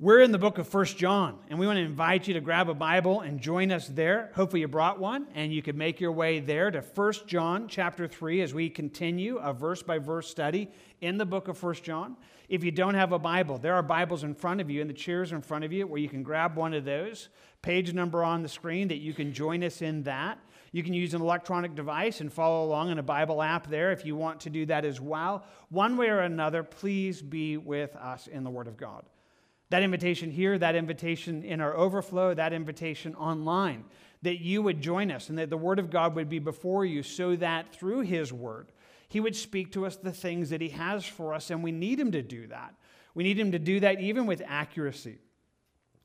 We're in the book of First John, and we want to invite you to grab a Bible and join us there. Hopefully, you brought one, and you could make your way there to First John chapter 3 as we continue a verse by verse study in the book of First John. If you don't have a Bible, there are Bibles in front of you, and the chairs in front of you, where you can grab one of those. Page number on the screen that you can join us in that. You can use an electronic device and follow along in a Bible app there if you want to do that as well. One way or another, please be with us in the Word of God. That invitation here, that invitation in our overflow, that invitation online, that you would join us and that the Word of God would be before you so that through His Word, He would speak to us the things that He has for us, and we need Him to do that. We need Him to do that even with accuracy.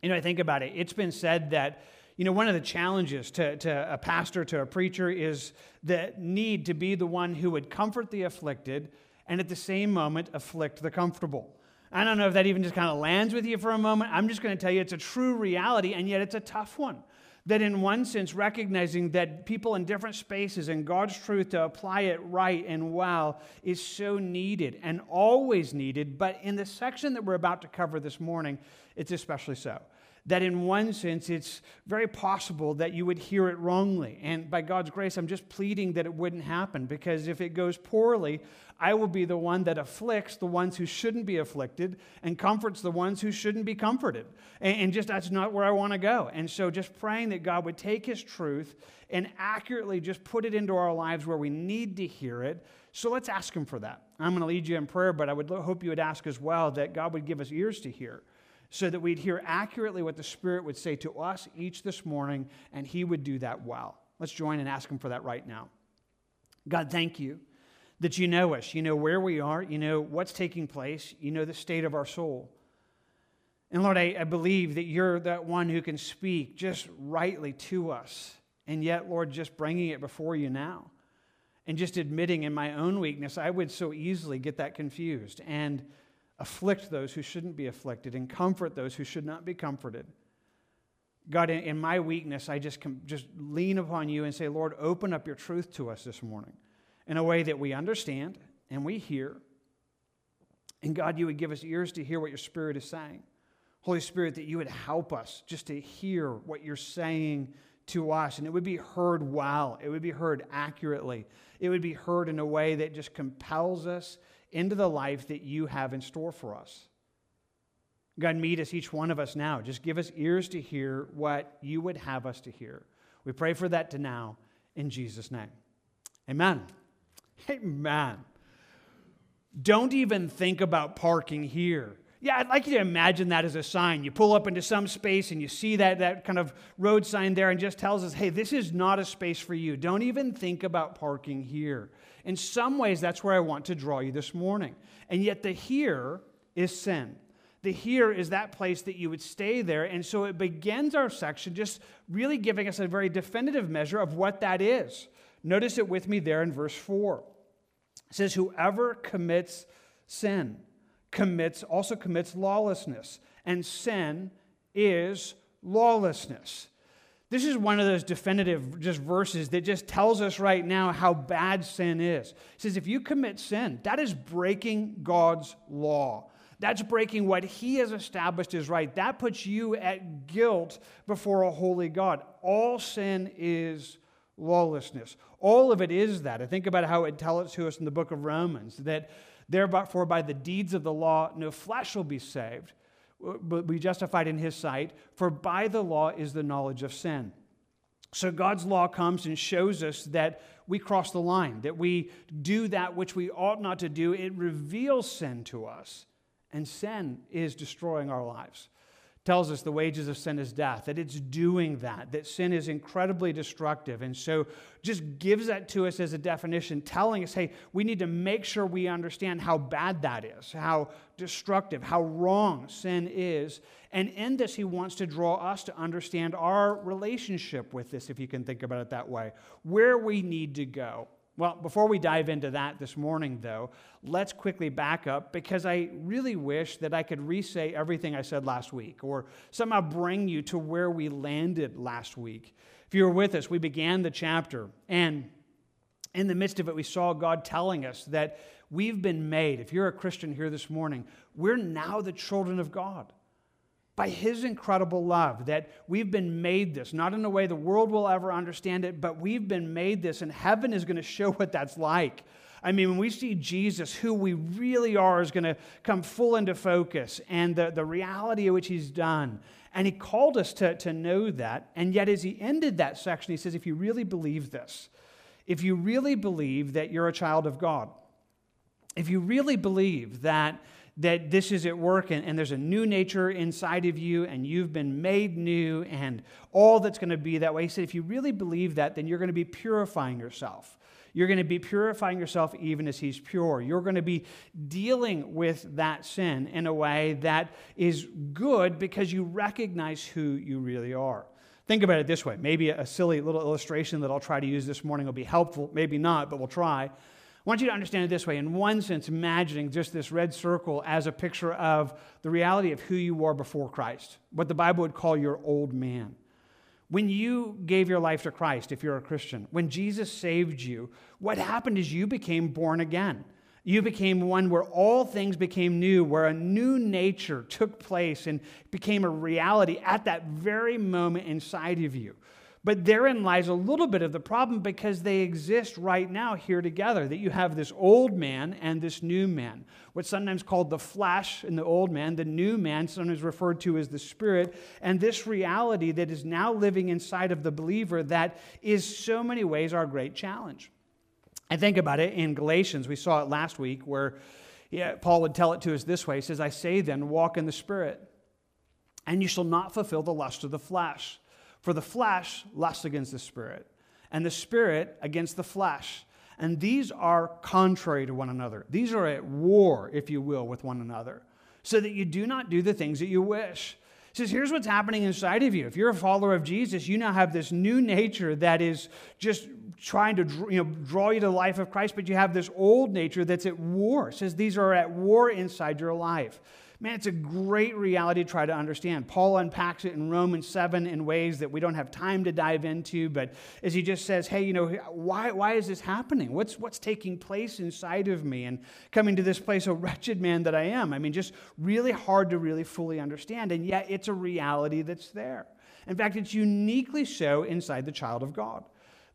You know, I think about it. It's been said that, you know, one of the challenges to, to a pastor, to a preacher, is the need to be the one who would comfort the afflicted and at the same moment afflict the comfortable. I don't know if that even just kind of lands with you for a moment. I'm just going to tell you it's a true reality, and yet it's a tough one. That, in one sense, recognizing that people in different spaces and God's truth to apply it right and well is so needed and always needed. But in the section that we're about to cover this morning, it's especially so that in one sense it's very possible that you would hear it wrongly. And by God's grace, I'm just pleading that it wouldn't happen because if it goes poorly, I will be the one that afflicts the ones who shouldn't be afflicted and comforts the ones who shouldn't be comforted. And, just that's not where I want to go. And so just praying that God would take his truth and accurately just put it into our lives where we need to hear it. So let's ask him for that. I'm going to lead you in prayer, but I would hope you would ask as well that God would give us ears to hear so that we'd hear accurately what the Spirit would say to us each this morning, and He would do that well. Let's join and ask Him for that right now. God, thank you that you know us. You know where we are. You know what's taking place. You know the state of our soul. And Lord, I, I believe that you're that one who can speak just rightly to us. And yet, Lord, just bringing it before you now and just admitting in my own weakness, I would so easily get that confused. And afflict those who shouldn't be afflicted, and comfort those who should not be comforted. God, in, my weakness, I just, just lean upon you and say, Lord, open up your truth to us this morning in a way that we understand and we hear. And God, you would give us ears to hear what your Spirit is saying. Holy Spirit, that you would help us just to hear what you're saying to us, and it would be heard well. It would be heard accurately. It would be heard in a way that just compels us into the life that you have in store for us. God, meet us, each one of us now. Just give us ears to hear what you would have us to hear. We pray for that to now in Jesus' name. Amen. Amen. Don't even think about parking here. Yeah, I'd like you to imagine that as a sign. You pull up into some space and you see that, that kind of road sign there and just tells us, hey, this is not a space for you. Don't even think about parking here. In some ways, that's where I want to draw you this morning. And yet, the here is sin. The here is that place that you would stay there. And so it begins our section just really giving us a very definitive measure of what that is. Notice it with me there in verse 4. It says, Whoever commits sin commits also commits lawlessness, and sin is lawlessness. This is one of those definitive just verses that just tells us right now how bad sin is. Says if you commit sin, that is breaking God's law. That's breaking what he has established as right. That puts you at guilt before a holy God. All sin is lawlessness. All of it is that. I think about how it tells it to us in the book of Romans that Therefore, by the deeds of the law, no flesh will be saved, but be justified in his sight, for by the law is the knowledge of sin. So God's law comes and shows us that we cross the line, that we do that which we ought not to do. It reveals sin to us, and sin is destroying our lives tells us the wages of sin is death, that it's doing that, that sin is incredibly destructive. And so just gives that to us as a definition, telling us, hey, we need to make sure we understand how bad that is, how destructive, how wrong sin is. And in this, he wants to draw us to understand our relationship with this, if you can think about it that way, where we need to go. Well, before we dive into that this morning, though, let's quickly back up because I really wish that I could re say everything I said last week or somehow bring you to where we landed last week. If you were with us, we began the chapter, and in the midst of it, we saw God telling us that we've been made. If you're a Christian here this morning, we're now the children of God. By his incredible love that we've been made this, not in a way the world will ever understand it, but we've been made this, and heaven is going to show what that's like. I mean, when we see Jesus, who we really are, is going to come full into focus and the, the reality of which he's done. And he called us to, to know that. And yet, as he ended that section, he says, if you really believe this, if you really believe that you're a child of God, if you really believe that that this is at work and, and, there's a new nature inside of you and you've been made new and all that's going to be that way. He said, if you really believe that, then you're going to be purifying yourself. You're going to be purifying yourself even as He's pure. You're going to be dealing with that sin in a way that is good because you recognize who you really are. Think about it this way. Maybe a silly little illustration that I'll try to use this morning will be helpful. Maybe not, but we'll try. I want you to understand it this way. In one sense, imagining just this red circle as a picture of the reality of who you were before Christ, what the Bible would call your old man. When you gave your life to Christ, if you're a Christian, when Jesus saved you, what happened is you became born again. You became one where all things became new, where a new nature took place and became a reality at that very moment inside of you. But therein lies a little bit of the problem because they exist right now here together. That you have this old man and this new man. What's sometimes called the flesh in the old man, the new man, sometimes referred to as the spirit, and this reality that is now living inside of the believer that is so many ways our great challenge. I think about it in Galatians, we saw it last week where yeah, Paul would tell it to us this way He says, I say then, walk in the spirit, and you shall not fulfill the lust of the flesh. For the flesh lusts against the spirit, and the spirit against the flesh. And these are contrary to one another. These are at war, if you will, with one another, so that you do not do the things that you wish. Says, here's what's happening inside of you. If you're a follower of Jesus, you now have this new nature that is just trying to you know, draw you to the life of Christ, but you have this old nature that's at war. It says these are at war inside your life. Man, it's a great reality to try to understand. Paul unpacks it in Romans 7 in ways that we don't have time to dive into, but as he just says, hey, you know, why, why is this happening? What's, what's taking place inside of me? And coming to this place, a wretched man that I am. I mean, just really hard to really fully understand, and yet it's a reality that's there. In fact, it's uniquely so inside the child of God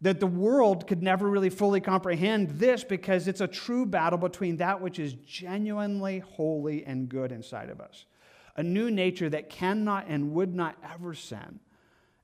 that the world could never really fully comprehend this because it's a true battle between that which is genuinely holy and good inside of us. A new nature that cannot and would not ever sin,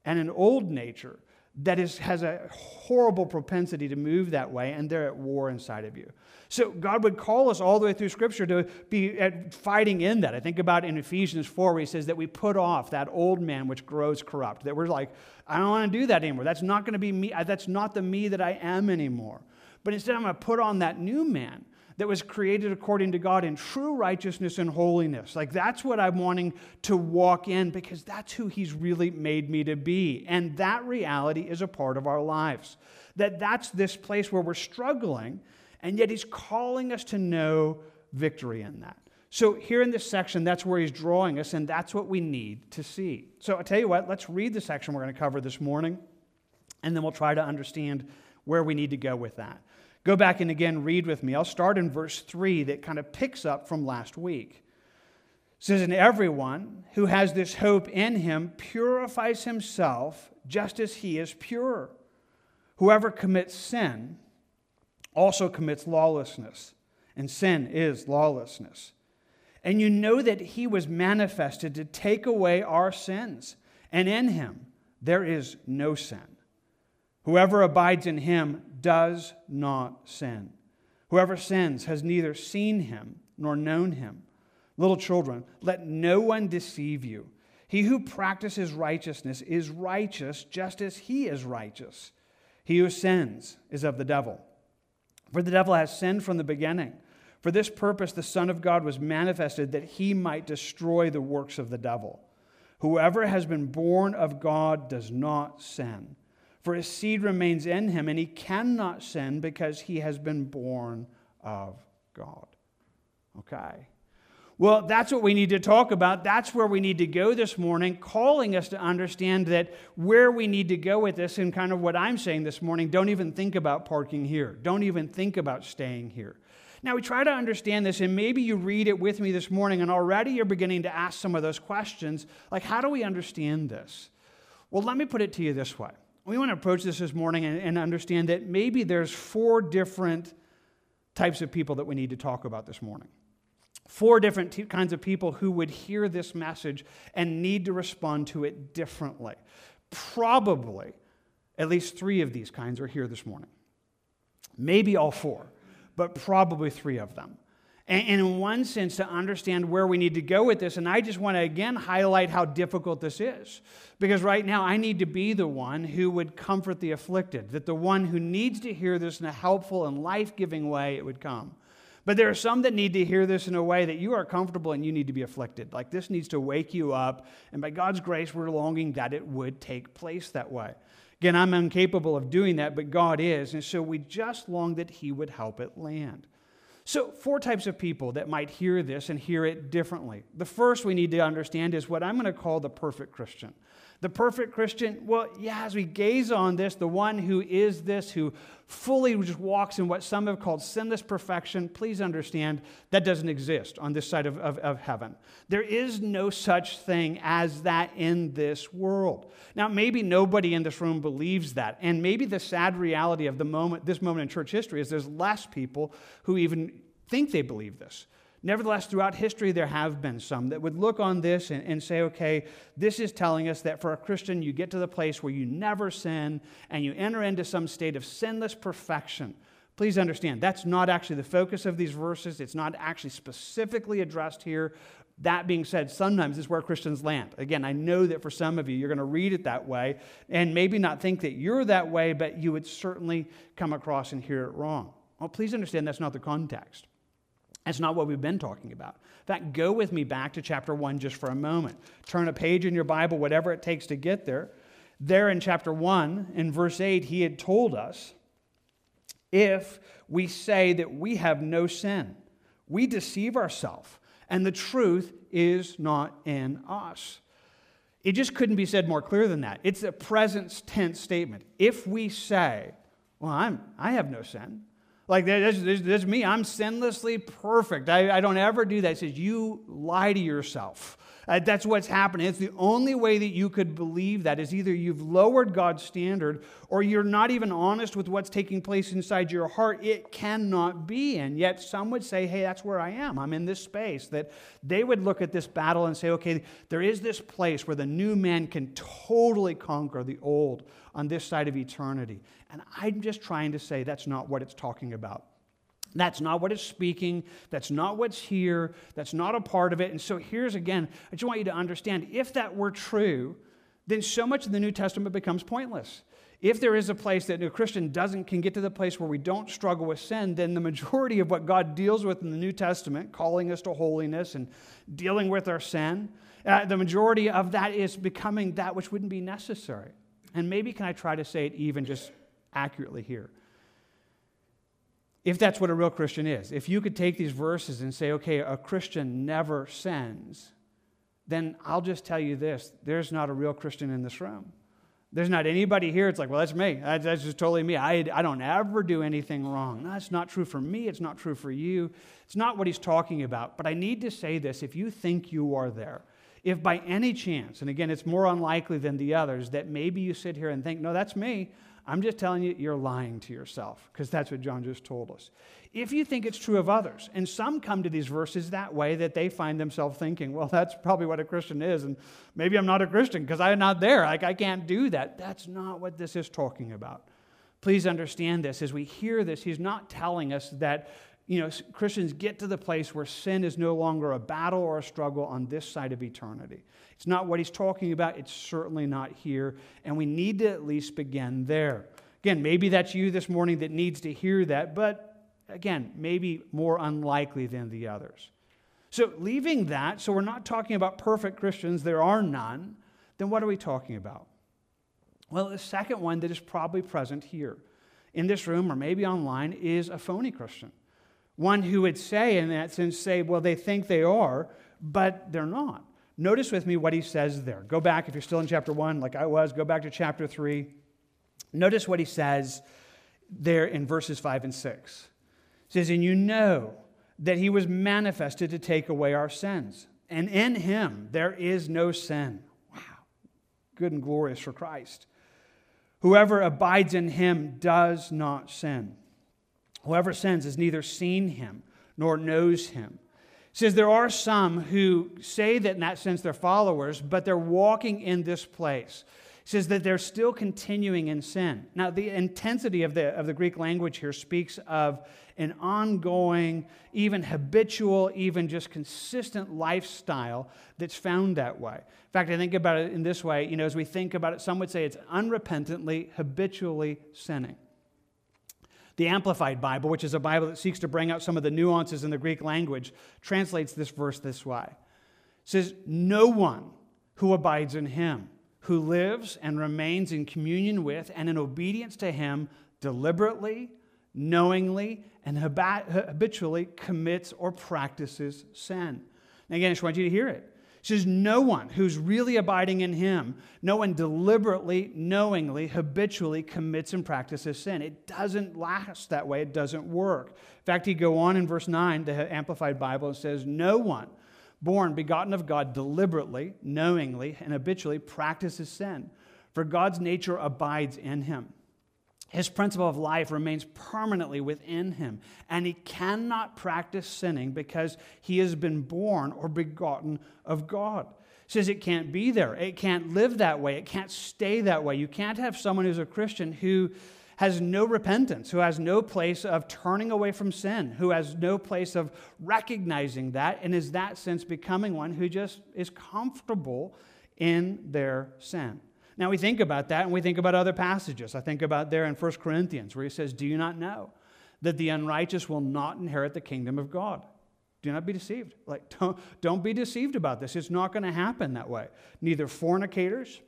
and an old nature that is, has a horrible propensity to move that way, and they're at war inside of you. So God would call us all the way through Scripture to be fighting in that. I think about in Ephesians 4 where he says that we put off that old man which grows corrupt. That we're like, I don't want to do that anymore. That's not going to be me. That's not the me that I am anymore. But instead, I'm going to put on that new man that was created according to God in true righteousness and holiness. Like that's what I'm wanting to walk in because that's who He's really made me to be. And that reality is a part of our lives. That that's this place where we're struggling, and yet He's calling us to know victory in that. So, here in this section, that's where he's drawing us, and that's what we need to see. So, I'll tell you what, let's read the section we're going to cover this morning, and then we'll try to understand where we need to go with that. Go back and again read with me. I'll start in verse 3 that kind of picks up from last week. It says, And everyone who has this hope in him purifies himself just as he is pure. Whoever commits sin also commits lawlessness, and sin is lawlessness. And you know that he was manifested to take away our sins, and in him there is no sin. Whoever abides in him does not sin. Whoever sins has neither seen him nor known him. Little children, let no one deceive you. He who practices righteousness is righteous just as he is righteous. He who sins is of the devil. For the devil has sinned from the beginning. For this purpose, the Son of God was manifested that he might destroy the works of the devil. Whoever has been born of God does not sin for his seed remains in him, and he cannot sin because he has been born of God. Okay. Well, that's what we need to talk about. That's where we need to go this morning, calling us to understand that where we need to go with this, and kind of what I'm saying this morning, don't even think about parking here. Don't even think about staying here. Now, we try to understand this, and maybe you read it with me this morning, and already you're beginning to ask some of those questions like, how do we understand this? Well, let me put it to you this way. We want to approach this this morning and, and understand that maybe there's four different types of people that we need to talk about this morning. Four different t- kinds of people who would hear this message and need to respond to it differently. Probably at least three of these kinds are here this morning. Maybe all four but probably three of them. And, in one sense, to understand where we need to go with this, and I just want to again highlight how difficult this is. Because right now, I need to be the one who would comfort the afflicted, that the one who needs to hear this in a helpful and life giving way, it would come. But there are some that need to hear this in a way that you are comfortable and you need to be afflicted. Like this needs to wake you up. And by God's grace, we're longing that it would take place that way. Again, I'm incapable of doing that, but God is. And so we just long that He would help it land. So, four types of people that might hear this and hear it differently. The first we need to understand is what I'm going to call the perfect Christian. The perfect Christian, well, yeah, as we gaze on this, the one who is this, who fully just walks in what some have called sinless perfection, please understand that doesn't exist on this side of, of, of heaven. There is no such thing as that in this world. Now, maybe nobody in this room believes that. And maybe the sad reality of the moment, this moment in church history is there's less people who even think they believe this. Nevertheless, throughout history, there have been some that would look on this and, and, say, okay, this is telling us that for a Christian, you get to the place where you never sin and you enter into some state of sinless perfection. Please understand, that's not actually the focus of these verses. It's not actually specifically addressed here. That being said, sometimes is where Christians land. Again, I know that for some of you, you're going to read it that way and maybe not think that you're that way, but you would certainly come across and hear it wrong. Well, please understand that's not the context. That's not what we've been talking about. In fact, go with me back to chapter 1 just for a moment. Turn a page in your Bible, whatever it takes to get there. There in chapter 1, in verse 8, he had told us if we say that we have no sin, we deceive ourselves, and the truth is not in us. It just couldn't be said more clear than that. It's a present tense statement. If we say, Well, I'm, I have no sin, like, that's, me. I'm sinlessly perfect. I, I, don't ever do that. It says, You lie to yourself. Uh, that's what's happening. It's the only way that you could believe that is either you've lowered God's standard or you're not even honest with what's taking place inside your heart. It cannot be. And yet, some would say, Hey, that's where I am. I'm in this space. That they would look at this battle and say, Okay, there is this place where the new man can totally conquer the old on this side of eternity. And I'm just trying to say that's not what it's talking about. That's not what it's speaking. That's not what's here. That's not a part of it. And so here's again, I just want you to understand if that were true, then so much of the New Testament becomes pointless. If there is a place that a Christian doesn't can get to the place where we don't struggle with sin, then the majority of what God deals with in the New Testament, calling us to holiness and dealing with our sin, uh, the majority of that is becoming that which wouldn't be necessary. And maybe can I try to say it even just accurately here. If that's what a real Christian is, if you could take these verses and say, okay, a Christian never sins, then I'll just tell you this there's not a real Christian in this room. There's not anybody here. It's like, well, that's me. That's just totally me. I, I don't ever do anything wrong. That's not true for me. It's not true for you. It's not what he's talking about. But I need to say this if you think you are there, if by any chance, and again, it's more unlikely than the others, that maybe you sit here and think, no, that's me. I'm just telling you, you're lying to yourself, because that's what John just told us. If you think it's true of others, and some come to these verses that way, that they find themselves thinking, well, that's probably what a Christian is, and maybe I'm not a Christian because I'm not there. Like, I can't do that. That's not what this is talking about. Please understand this. As we hear this, he's not telling us that you know, Christians get to the place where sin is no longer a battle or a struggle on this side of eternity. It's not what he's talking about. It's certainly not here. And we need to at least begin there. Again, maybe that's you this morning that needs to hear that, but again, maybe more unlikely than the others. So, leaving that, so we're not talking about perfect Christians, there are none, then what are we talking about? Well, the second one that is probably present here in this room or maybe online is a phony Christian. One who would say, in that sense, say, well, they think they are, but they're not. Notice with me what he says there. Go back, if you're still in chapter 1, like I was, go back to chapter 3. Notice what he says there in verses 5 and 6. It says, And you know that he was manifested to take away our sins. And in him there is no sin. Wow. Good and glorious for Christ. Whoever abides in him does not sin. Whoever sins has neither seen him nor knows him. Says there are some who say that in that sense they're followers, but they're walking in this place. Says that they're still continuing in sin. Now, the intensity of the, of the Greek language here speaks of an ongoing, even habitual, even just consistent lifestyle that's found that way. In fact, I think about it in this way you know, as we think about it, some would say it's unrepentantly, habitually sinning. The Amplified Bible, which is a Bible that seeks to bring out some of the nuances in the Greek language, translates this verse this way. It says, No one who abides in him, who lives and remains in communion with and in obedience to him deliberately, knowingly, and habitually commits or practices sin. And again, I just want you to hear it. It says, No one who's really abiding in him, no one deliberately, knowingly, habitually commits and practices sin. It doesn't last that way, it doesn't work. In fact, he go on in verse 9, the Amplified Bible, and says, No one born, begotten of God, deliberately, knowingly, and habitually practices sin, for God's nature abides in him. His principle of life remains permanently within him, and he cannot practice sinning because he has been born or begotten of God. says it can't be there. It can't live that way. It can't stay that way. You can't have someone who's a Christian who has no repentance, who has no place of turning away from sin, who has no place of recognizing that, and is that sense becoming one who just is comfortable in their sin. Now we think about that and we think about other passages. I think about there in 1 Corinthians where he says, Do you not know that the unrighteous will not inherit the kingdom of God? Do not be deceived. Like, don't, don't be deceived about this. It's not going to happen that way. Neither fornicators,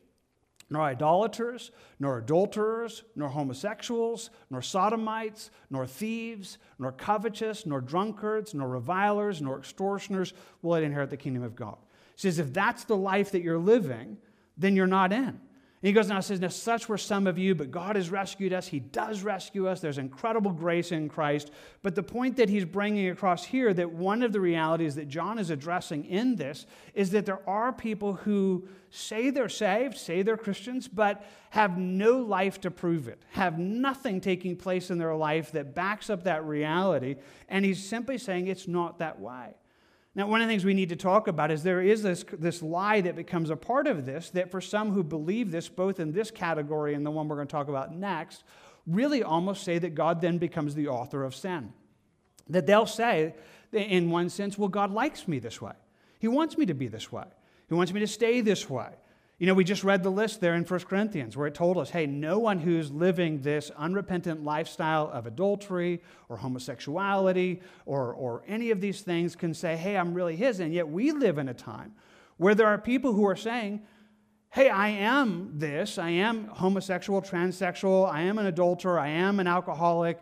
nor idolaters, nor adulterers, nor homosexuals, nor sodomites, nor thieves, nor covetous, nor drunkards, nor revilers, nor extortioners will inherit the kingdom of God. He says, if that's the life that you're living, then you're not in. And he goes now says, Now such were some of you, but God has rescued us. He does rescue us. There's incredible grace in Christ. But the point that he's bringing across here, that one of the realities that John is addressing in this, is that there are people who say they're saved, say they're Christians, but have no life to prove it, have nothing taking place in their life that backs up that reality. And he's simply saying it's not that way. Now, one of the things we need to talk about is there is this, this lie that becomes a part of this, that for some who believe this, both in this category and the one we're going to talk about next, really almost say that God then becomes the author of sin. That they'll say, in one sense, well, God likes me this way. He wants me to be this way. He wants me to stay this way. You know, we just read the list there in 1 Corinthians where it told us hey, no one who's living this unrepentant lifestyle of adultery or homosexuality or, or any of these things can say, hey, I'm really his. And yet we live in a time where there are people who are saying, hey, I am this, I am homosexual, transsexual, I am an adulterer, I am an alcoholic,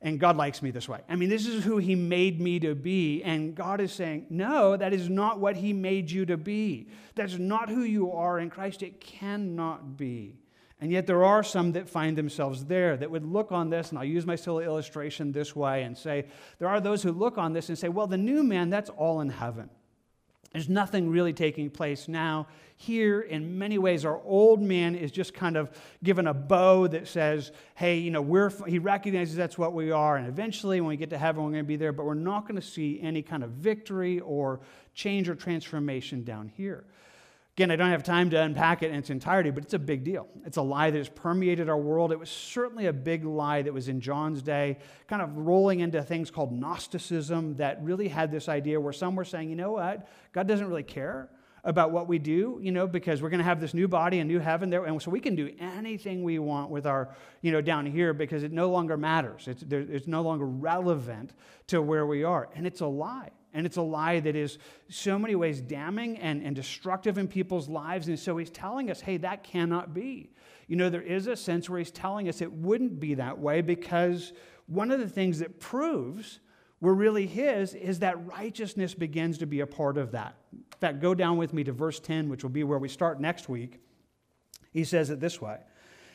and God likes me this way. I mean, this is who He made me to be. And God is saying, no, that is not what He made you to be. That's not who you are in Christ. It cannot be. And yet, there are some that find themselves there that would look on this, and I'll use my silly illustration this way and say, there are those who look on this and say, well, the new man, that's all in heaven. There's nothing really taking place now. Here, in many ways, our old man is just kind of given a bow that says, hey, you know, we're, he recognizes that's what we are. And eventually, when we get to heaven, we're going to be there, but we're not going to see any kind of victory or change or transformation down here. Again, I don't have time to unpack it in its entirety, but it's a big deal. It's a lie that has permeated our world. It was certainly a big lie that was in John's day, kind of rolling into things called Gnosticism that really had this idea where some were saying, you know what, God doesn't really care about what we do, you know, because we're going to have this new body and new heaven there, and so we can do anything we want with our, you know, down here because it no longer matters. It's, it's no longer relevant to where we are. And it's a lie. And it's a lie that is so many ways damning and, and destructive in people's lives. And so he's telling us, hey, that cannot be. You know, there is a sense where he's telling us it wouldn't be that way because one of the things that proves we're really his is that righteousness begins to be a part of that. In fact, go down with me to verse 10, which will be where we start next week. He says it this way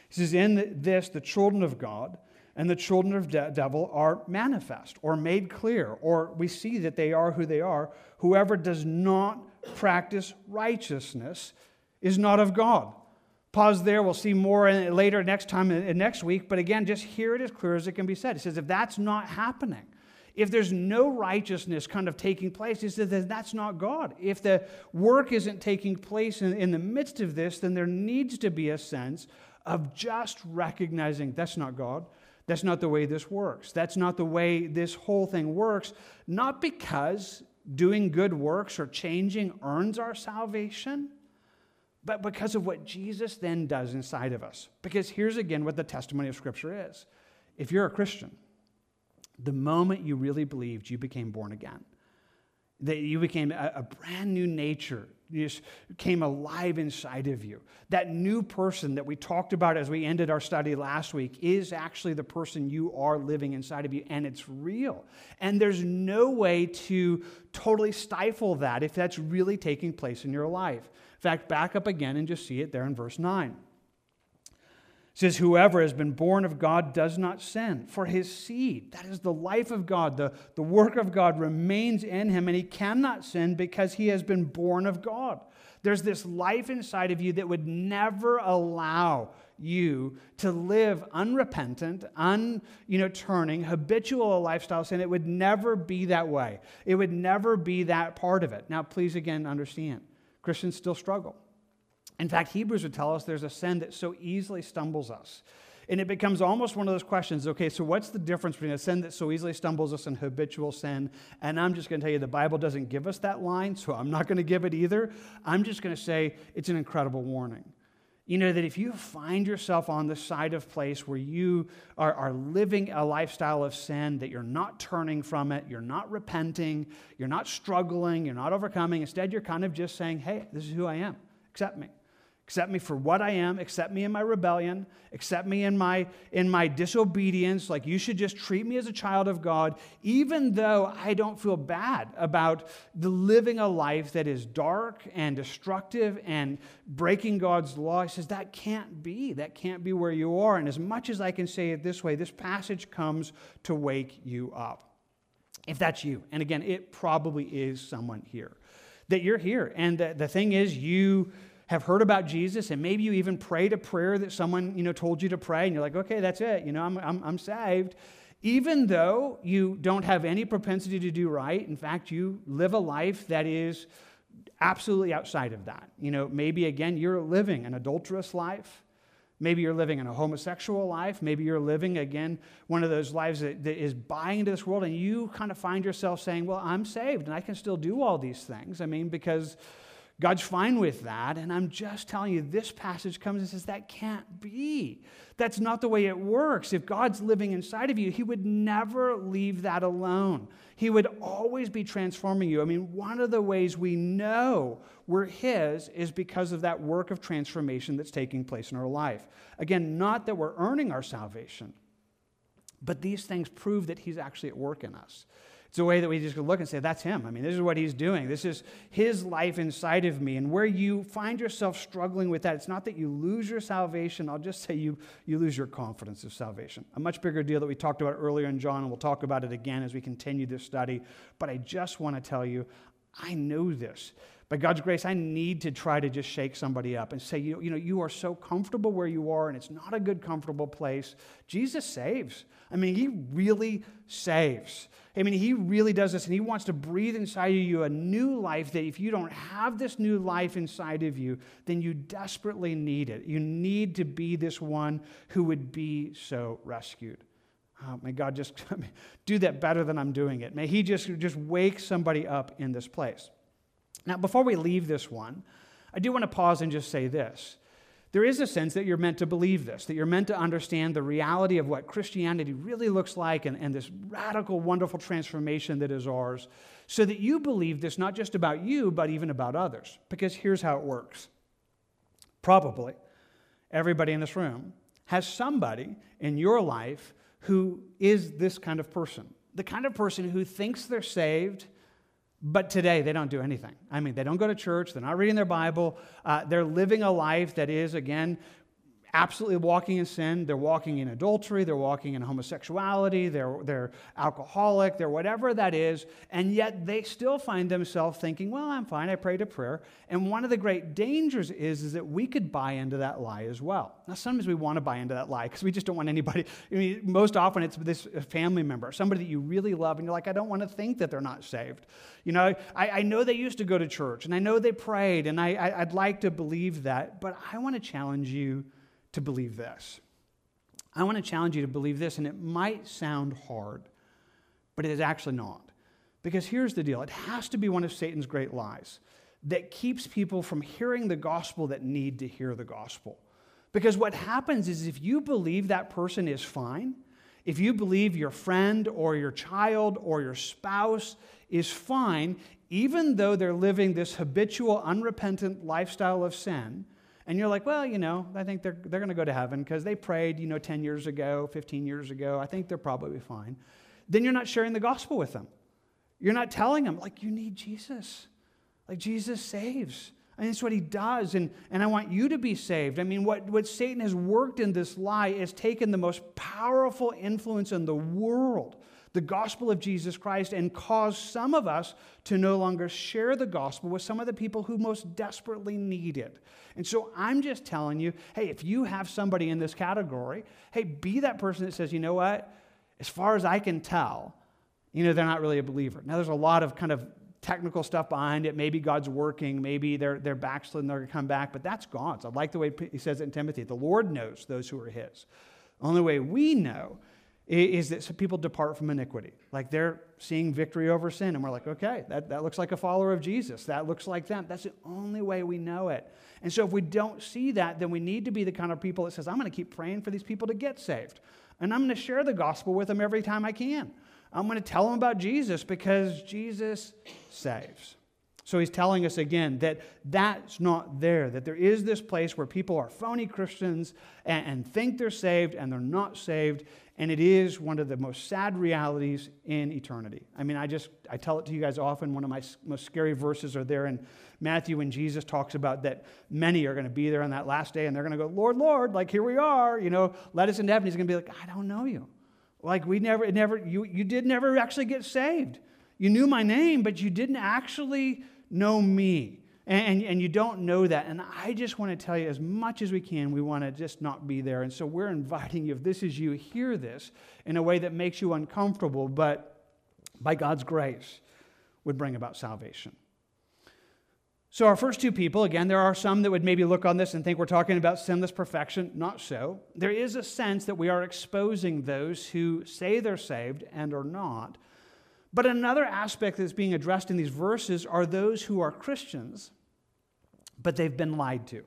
He says, In this, the children of God and the children of the devil are manifest or made clear, or we see that they are who they are. Whoever does not practice righteousness is not of God. Pause there. We'll see more later next time uh, uh, next week. But again, just hear it as clear as it can be said. It says, if that's not happening, if there's no righteousness kind of taking place, he says that that's not God. If the work isn't taking place in, in the midst of this, then there needs to be a sense of just recognizing that's not God. That's not the way this works. That's not the way this whole thing works. Not because doing good works or changing earns our salvation, but because of what Jesus then does inside of us. Because here's again what the testimony of Scripture is. If you're a Christian, the moment you really believed, you became born again. That you became a, a brand new nature just came alive inside of you. That new person that we talked about as we ended our study last week is actually the person you are living inside of you, and it's real. And there's no way to totally stifle that if that's really taking place in your life. In fact, back up again and just see it there in verse 9 says, Whoever has been born of God does not sin, for his seed, that is the life of God, the, the work of God, remains in him, and he cannot sin because he has been born of God. There's this life inside of you that would never allow you to live unrepentant, un, you know, turning, habitual lifestyle sin. It would never be that way. It would never be that part of it. Now, please again understand, Christians still struggle. In fact, Hebrews would tell us there's a sin that so easily stumbles us. And it becomes almost one of those questions okay, so what's the difference between a sin that so easily stumbles us and habitual sin? And I'm just going to tell you the Bible doesn't give us that line, so I'm not going to give it either. I'm just going to say it's an incredible warning. You know, that if you find yourself on the side of place where you are, are living a lifestyle of sin, that you're not turning from it, you're not repenting, you're not struggling, you're not overcoming, instead, you're kind of just saying, hey, this is who I am, accept me. Accept me for what I am, accept me in my rebellion, accept me in my, in my disobedience. Like you should just treat me as a child of God, even though I don't feel bad about the living a life that is dark and destructive and breaking God's law. He says that can't be. That can't be where you are. And as much as I can say it this way, this passage comes to wake you up. If that's you, and again, it probably is someone here, that you're here. And the, the thing is, you have heard about Jesus, and maybe you even prayed a prayer that someone you know told you to pray, and you're like, okay, that's it. You know, I'm, I'm, I'm saved. Even though you don't have any propensity to do right, in fact, you live a life that is absolutely outside of that. You know, maybe again, you're living an adulterous life. Maybe you're living in a homosexual life. Maybe you're living, again, one of those lives that, that is buying into this world, and you kind of find yourself saying, Well, I'm saved and I can still do all these things. I mean, because God's fine with that. And I'm just telling you, this passage comes and says that can't be. That's not the way it works. If God's living inside of you, He would never leave that alone. He would always be transforming you. I mean, one of the ways we know we're His is because of that work of transformation that's taking place in our life. Again, not that we're earning our salvation, but these things prove that He's actually at work in us. It's a way that we just look and say, that's him. I mean, this is what he's doing. This is his life inside of me. And where you find yourself struggling with that, it's not that you lose your salvation. I'll just say you, you lose your confidence of salvation. A much bigger deal that we talked about earlier in John, and we'll talk about it again as we continue this study. But I just want to tell you, I know this. By God's grace, I need to try to just shake somebody up and say, you you know, you are so comfortable where you are, and it's not a good, comfortable place. Jesus saves. I mean, He really saves. I mean, He really does this, and He wants to breathe inside of you a new life that if you don't have this new life inside of you, then you desperately need it. You need to be this one who would be so rescued. Oh, may God just do that better than I'm doing it. May He just, just wake somebody up in this place. Now, before we leave this one, I do want to pause and just say this. There is a sense that you're meant to believe this, that you're meant to understand the reality of what Christianity really looks like and, and this radical, wonderful transformation that is ours, so that you believe this not just about you, but even about others. Because here's how it works probably everybody in this room has somebody in your life who is this kind of person the kind of person who thinks they're saved but today, they don't do anything. I mean, they don't go to church, they're not reading their Bible, uh, they're living a life that is, again, absolutely walking in sin. They're walking in adultery. They're walking in homosexuality. They're, they're alcoholic. They're whatever that is. And yet they still find themselves thinking, well, I'm fine. I prayed a prayer. And one of the great dangers is, is that we could buy into that lie as well. Now, sometimes we want to buy into that lie because we just don't want anybody. I mean, most often it's this family member, somebody that you really love, and you're like, I don't want to think that they're not saved. You know, I, I know they used to go to church and I know they prayed, and I, I, I'd like to believe that, but I want to challenge you to believe this. I want to challenge you to believe this, and it might sound hard, but it is actually not. Because here's the deal it has to be one of Satan's great lies that keeps people from hearing the gospel that need to hear the gospel. Because what happens is if you believe that person is fine, if you believe your friend or your child or your spouse is fine, even though they're living this habitual, unrepentant lifestyle of sin, and you're like, well, you know, I think they're, they're going to go to heaven because they prayed, you know, 10 years ago, 15 years ago. I think they're probably fine. Then you're not sharing the gospel with them. You're not telling them, like, you need Jesus. Like, Jesus saves. I and mean, that's what he does. And, and I want you to be saved. I mean, what, what Satan has worked in this lie is taken the most powerful influence in the world the gospel of Jesus Christ and cause some of us to no longer share the gospel with some of the people who most desperately need it. And so I'm just telling you hey, if you have somebody in this category, hey, be that person that says, you know what? As far as I can tell, you know, they're not really a believer. Now, there's a lot of kind of technical stuff behind it. Maybe God's working. Maybe they're, they're backsliding, they're going to come back. But that's God's. I like the way he says it in Timothy. The Lord knows those who are his. The only way we know is that some people depart from iniquity. Like they're seeing victory over sin, and we're like, okay, that, that looks like a follower of Jesus. That looks like them. That's the only way we know it. And so if we don't see that, then we need to be the kind of people that says, I'm going to keep praying for these people to get saved. And I'm going to share the gospel with them every time I can. I'm going to tell them about Jesus because Jesus saves. So he's telling us again that that's not there, that there is this place where people are phony Christians and, and, think they're saved and they're not saved. And it is one of the most sad realities in eternity. I mean, I just, I tell it to you guys often. One of my most scary verses are there in Matthew when Jesus talks about that many are going to be there on that last day and they're going to go, Lord, Lord, like here we are, you know, let us into heaven. He's going to be like, I don't know you. Like we never, never, you, you did never actually get saved. You knew my name, but you didn't actually know me. And, and, you don't know that. And I just want to tell you, as much as we can, we want to just not be there. And so we're inviting you, if this is you, hear this in a way that makes you uncomfortable, but by God's grace would bring about salvation. So, our first two people, again, there are some that would maybe look on this and think we're talking about sinless perfection. Not so. There is a sense that we are exposing those who say they're saved and are not but another aspect that's being addressed in these verses are those who are Christians, but they've been lied to.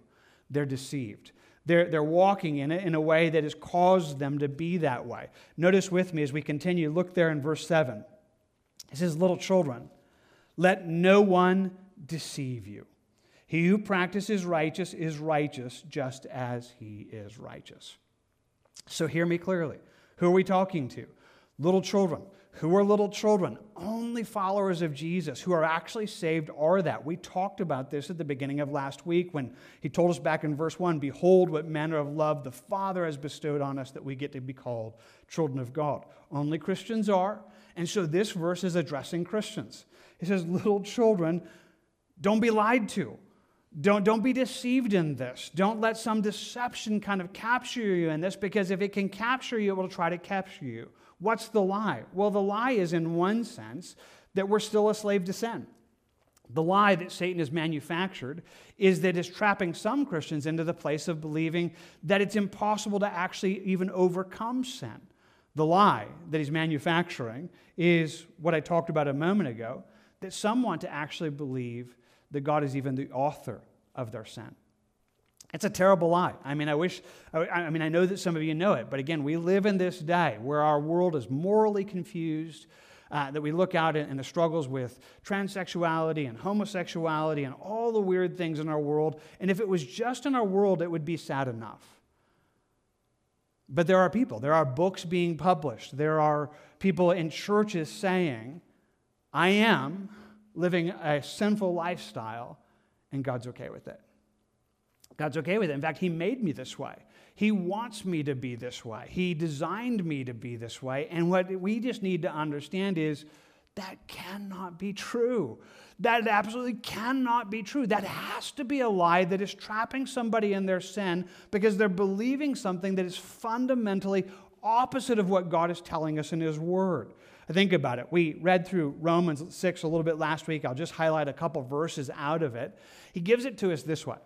They're deceived. They're, they're walking in it in a way that has caused them to be that way. Notice with me as we continue, look there in verse 7. It says, Little children, let no one deceive you. He who practices righteous is righteous just as he is righteous. So hear me clearly. Who are we talking to? Little children. Who are little children? Only followers of Jesus who are actually saved are that. We talked about this at the beginning of last week when he told us back in verse 1 Behold, what manner of love the Father has bestowed on us that we get to be called children of God. Only Christians are. And so this verse is addressing Christians. It says, Little children, don't be lied to. Don't, don't be deceived in this. Don't let some deception kind of capture you in this because if it can capture you, it will try to capture you. What's the lie? Well, the lie is, in one sense, that we're still a slave to sin. The lie that Satan has manufactured is that it's trapping some Christians into the place of believing that it's impossible to actually even overcome sin. The lie that he's manufacturing is what I talked about a moment ago that some want to actually believe that God is even the author of their sin. It's a terrible lie. I mean, I wish, I, mean, I know that some of you know it, but again, we live in this day where our world is morally confused, uh, that we look out in, in the struggles with transsexuality and homosexuality and all the weird things in our world. And if it was just in our world, it would be sad enough. But there are people, there are books being published, there are people in churches saying, I am living a sinful lifestyle, and God's okay with it. God's okay with it. In fact, He made me this way. He wants me to be this way. He designed me to be this way. And what we just need to understand is that cannot be true. That absolutely cannot be true. That has to be a lie that is trapping somebody in their sin because they're believing something that is fundamentally opposite of what God is telling us in His Word. Think about it. We read through Romans 6 a little bit last week. I'll just highlight a couple verses out of it. He gives it to us this way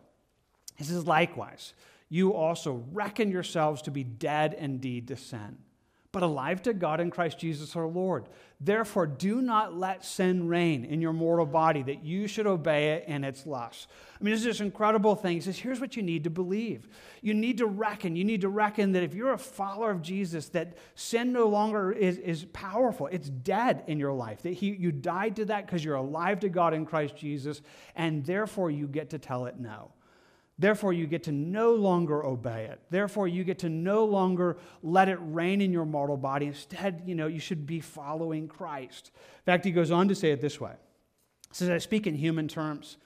He says, Likewise, you also reckon yourselves to be dead indeed to sin but alive to God in Christ Jesus our Lord. Therefore, do not let sin reign in your mortal body, that you should obey it in its lusts. I mean, this is this incredible thing. He says, here's what you need to believe. You need to reckon. You need to reckon that if you're a follower of Jesus, that sin no longer is, is powerful. It's dead in your life. That he, you died to that because you're alive to God in Christ Jesus, and therefore you get to tell it no. Therefore, you get to no longer obey it. Therefore, you get to no longer let it reign in your mortal body. Instead, you know, you should be following Christ. In fact, he goes on to say it this way. He says, I speak in human terms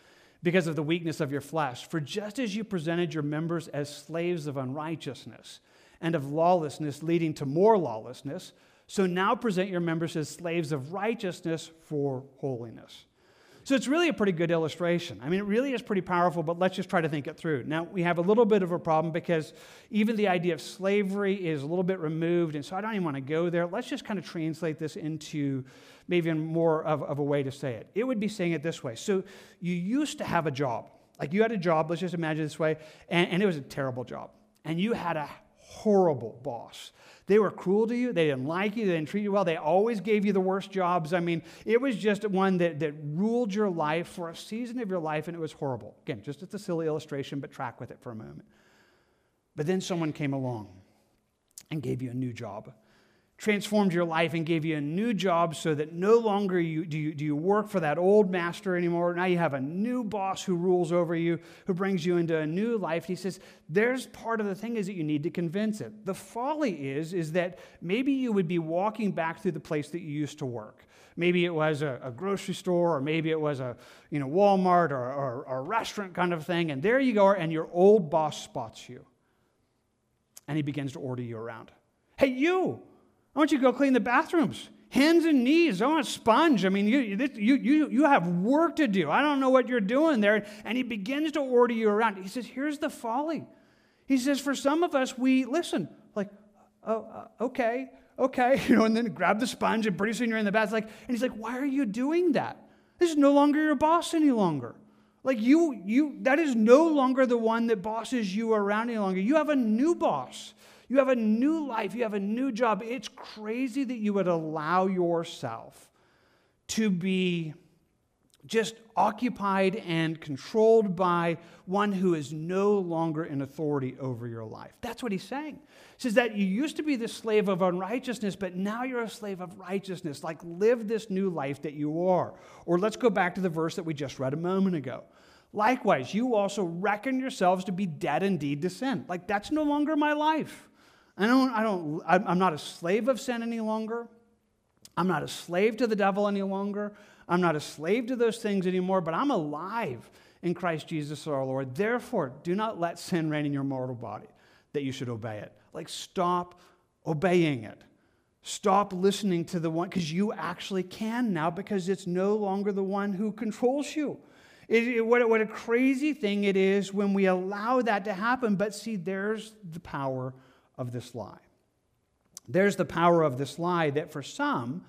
because of the weakness of your flesh. For just as you presented your members as slaves of unrighteousness and of lawlessness, leading to more lawlessness, so now present your members as slaves of righteousness for holiness. So it's really a pretty good illustration. I mean, it really is pretty powerful, but let's just try to think it through. Now, we have a little bit of a problem because even the idea of slavery is a little bit removed, and so I don't even want to go there. Let's just kind of translate this into maybe more of, of a way to say it. It would be saying it this way. So you used to have a job. Like you had a job, let's just imagine this way, and, and it was a terrible job. And you had a horrible boss. They were cruel to you. They didn't like you. They didn't treat you well. They always gave you the worst jobs. I mean, it was just one that, that ruled your life for a season of your life, and it was horrible. Again, just as a silly illustration, but track with it for a moment. But then someone came along and gave you a new job transformed your life and gave you a new job so that no longer you, do, you, do you work for that old master anymore. Now you have a new boss who rules over you, who brings you into a new life. He says, there's part of the thing is that you need to convince it. The folly is, is that maybe you would be walking back through the place that you used to work. Maybe it was a, a grocery store, or maybe it was a you know, Walmart or, or, or a restaurant kind of thing. And there you go, and your old boss spots you. And he begins to order you around. Hey, you! I want you to go clean the bathrooms. Hands and knees. I want a sponge. I mean, you, you, you, you have work to do. I don't know what you're doing there. And he begins to order you around. He says, Here's the folly. He says, For some of us, we listen, like, oh, okay, okay, you know, and then grab the sponge, and pretty soon you're in the bath. Like, and he's like, Why are you doing that? This is no longer your boss any longer. Like you, you, that is no longer the one that bosses you around any longer. You have a new boss. You have a new life, you have a new job. It's crazy that you would allow yourself to be just occupied and controlled by one who is no longer in authority over your life. That's what he's saying. He says that you used to be the slave of unrighteousness, but now you're a slave of righteousness. Like, live this new life that you are. Or let's go back to the verse that we just read a moment ago. Likewise, you also reckon yourselves to be dead indeed to sin. Like, that's no longer my life. I don't, I don't, I'm not a slave of sin any longer. I'm not a slave to the devil any longer. I'm not a slave to those things anymore, but I'm alive in Christ Jesus our Lord. Therefore, do not let sin reign in your mortal body that you should obey it. Like, stop obeying it. Stop listening to the one, because you actually can now, because it's no longer the one who controls you. It, it, what, what a crazy thing it is when we allow that to happen. But see, there's the power of this lie. There's the power of this lie that for some,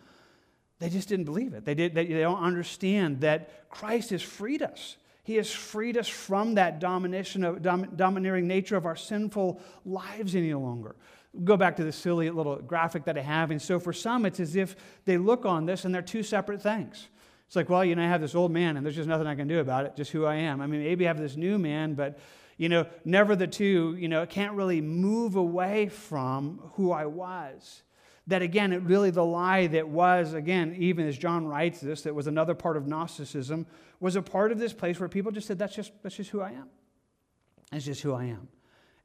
they just didn't believe it. They, did, they, they don't understand that Christ has freed us. He has freed us from that domination of, dom, domineering nature of our sinful lives any longer. Go back to the silly little graphic that I have. And so for some, it's as if they look on this and they're two separate things. It's like, well, you know, I have this old man and there's just nothing I can do about it, just who I am. I mean, maybe I have this new man, but you know, never the two, you know, can't really move away from who I was. That again, it really the lie that was, again, even as John writes this, that was another part of Gnosticism, was a part of this place where people just said, that's just, that's just who I am. That's just who I am.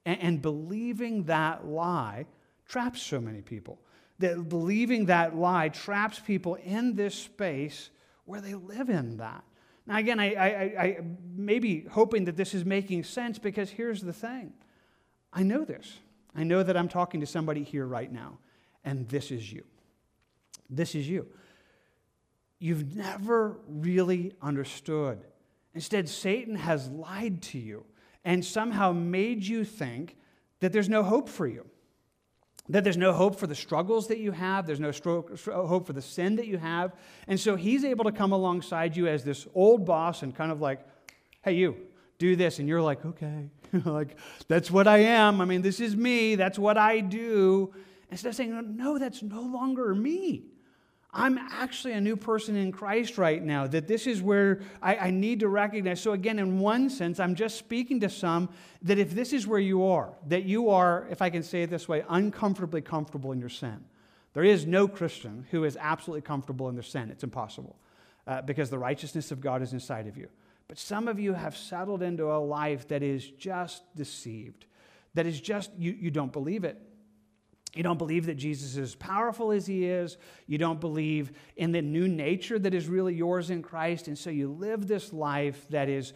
And, and believing that lie traps so many people. That believing that lie traps people in this space where they live in that. Now, again, I, I, I may be hoping that this is making sense because here's the thing I know this. I know that I'm talking to somebody here right now, and this is you. This is you. You've never really understood. Instead, Satan has lied to you and somehow made you think that there's no hope for you that there's no hope for the struggles that you have, there's no hope for the sin that you have. And so he's able to come alongside you as this old boss and kind of like, hey, you, do this. And you're like, okay, like, that's what I am. I mean, this is me, that's what I do. Instead of saying, no, that's no longer me. I'm actually a new person in Christ right now, that this is where I, I, need to recognize. So, again, in one sense, I'm just speaking to some that if this is where you are, that you are, if I can say it this way, uncomfortably comfortable in your sin. There is no Christian who is absolutely comfortable in their sin. It's impossible uh, because the righteousness of God is inside of you. But some of you have settled into a life that is just deceived, that is just, you, you don't believe it. You don't believe that Jesus is powerful as he is. You don't believe in the new nature that is really yours in Christ. And so you live this life that is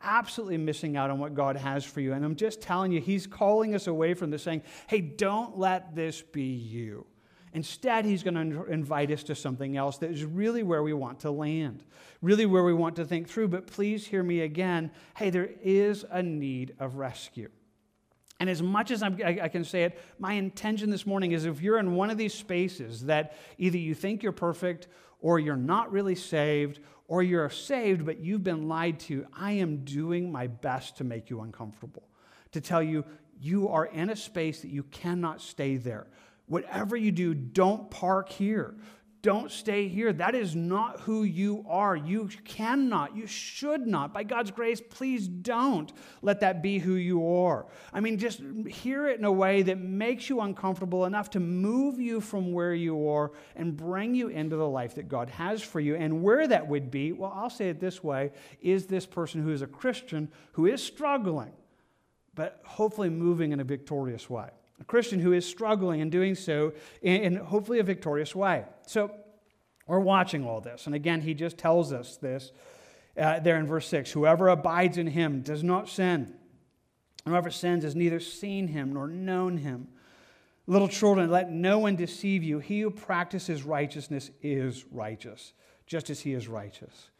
absolutely missing out on what God has for you. And I'm just telling you, he's calling us away from this, saying, hey, don't let this be you. Instead, he's going to invite us to something else that is really where we want to land, really where we want to think through. But please hear me again. Hey, there is a need of rescue. And as much as I, I can say it, my intention this morning is if you're in one of these spaces that either you think you're perfect or you're not really saved or you're saved but you've been lied to, I am doing my best to make you uncomfortable, to tell you you are in a space that you cannot stay there. Whatever you do, don't park here. Don't stay here. That is not who you are. You cannot, you should not. By God's grace, please don't let that be who you are. I mean, just hear it in a way that makes you uncomfortable enough to move you from where you are and bring you into the life that God has for you. And where that would be, well, I'll say it this way is this person who is a Christian who is struggling, but hopefully moving in a victorious way a Christian who is struggling and doing so in, in hopefully a victorious way. So we're watching all this. And again, he just tells us this uh, there in verse 6 Whoever abides in him does not sin. Whoever sins has neither seen him nor known him. Little children, let no one deceive you. He who practices righteousness is righteous, just as he is righteous.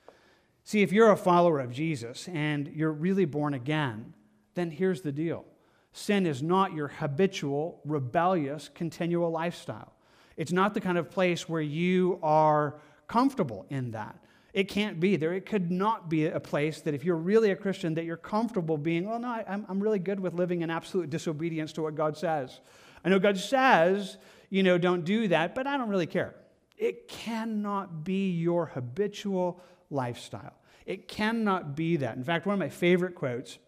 See, if you're a follower of Jesus and you're really born again, then here's the deal Sin is not your habitual, rebellious, continual lifestyle. It's not the kind of place where you are comfortable in that. It can't be there. It could not be a place that if you're really a Christian, that you're comfortable being, well, no, I, am I'm really good with living in absolute disobedience to what God says. I know God says, you know, don't do that, but I don't really care. It cannot be your habitual lifestyle. It cannot be that. In fact, one of my favorite quotes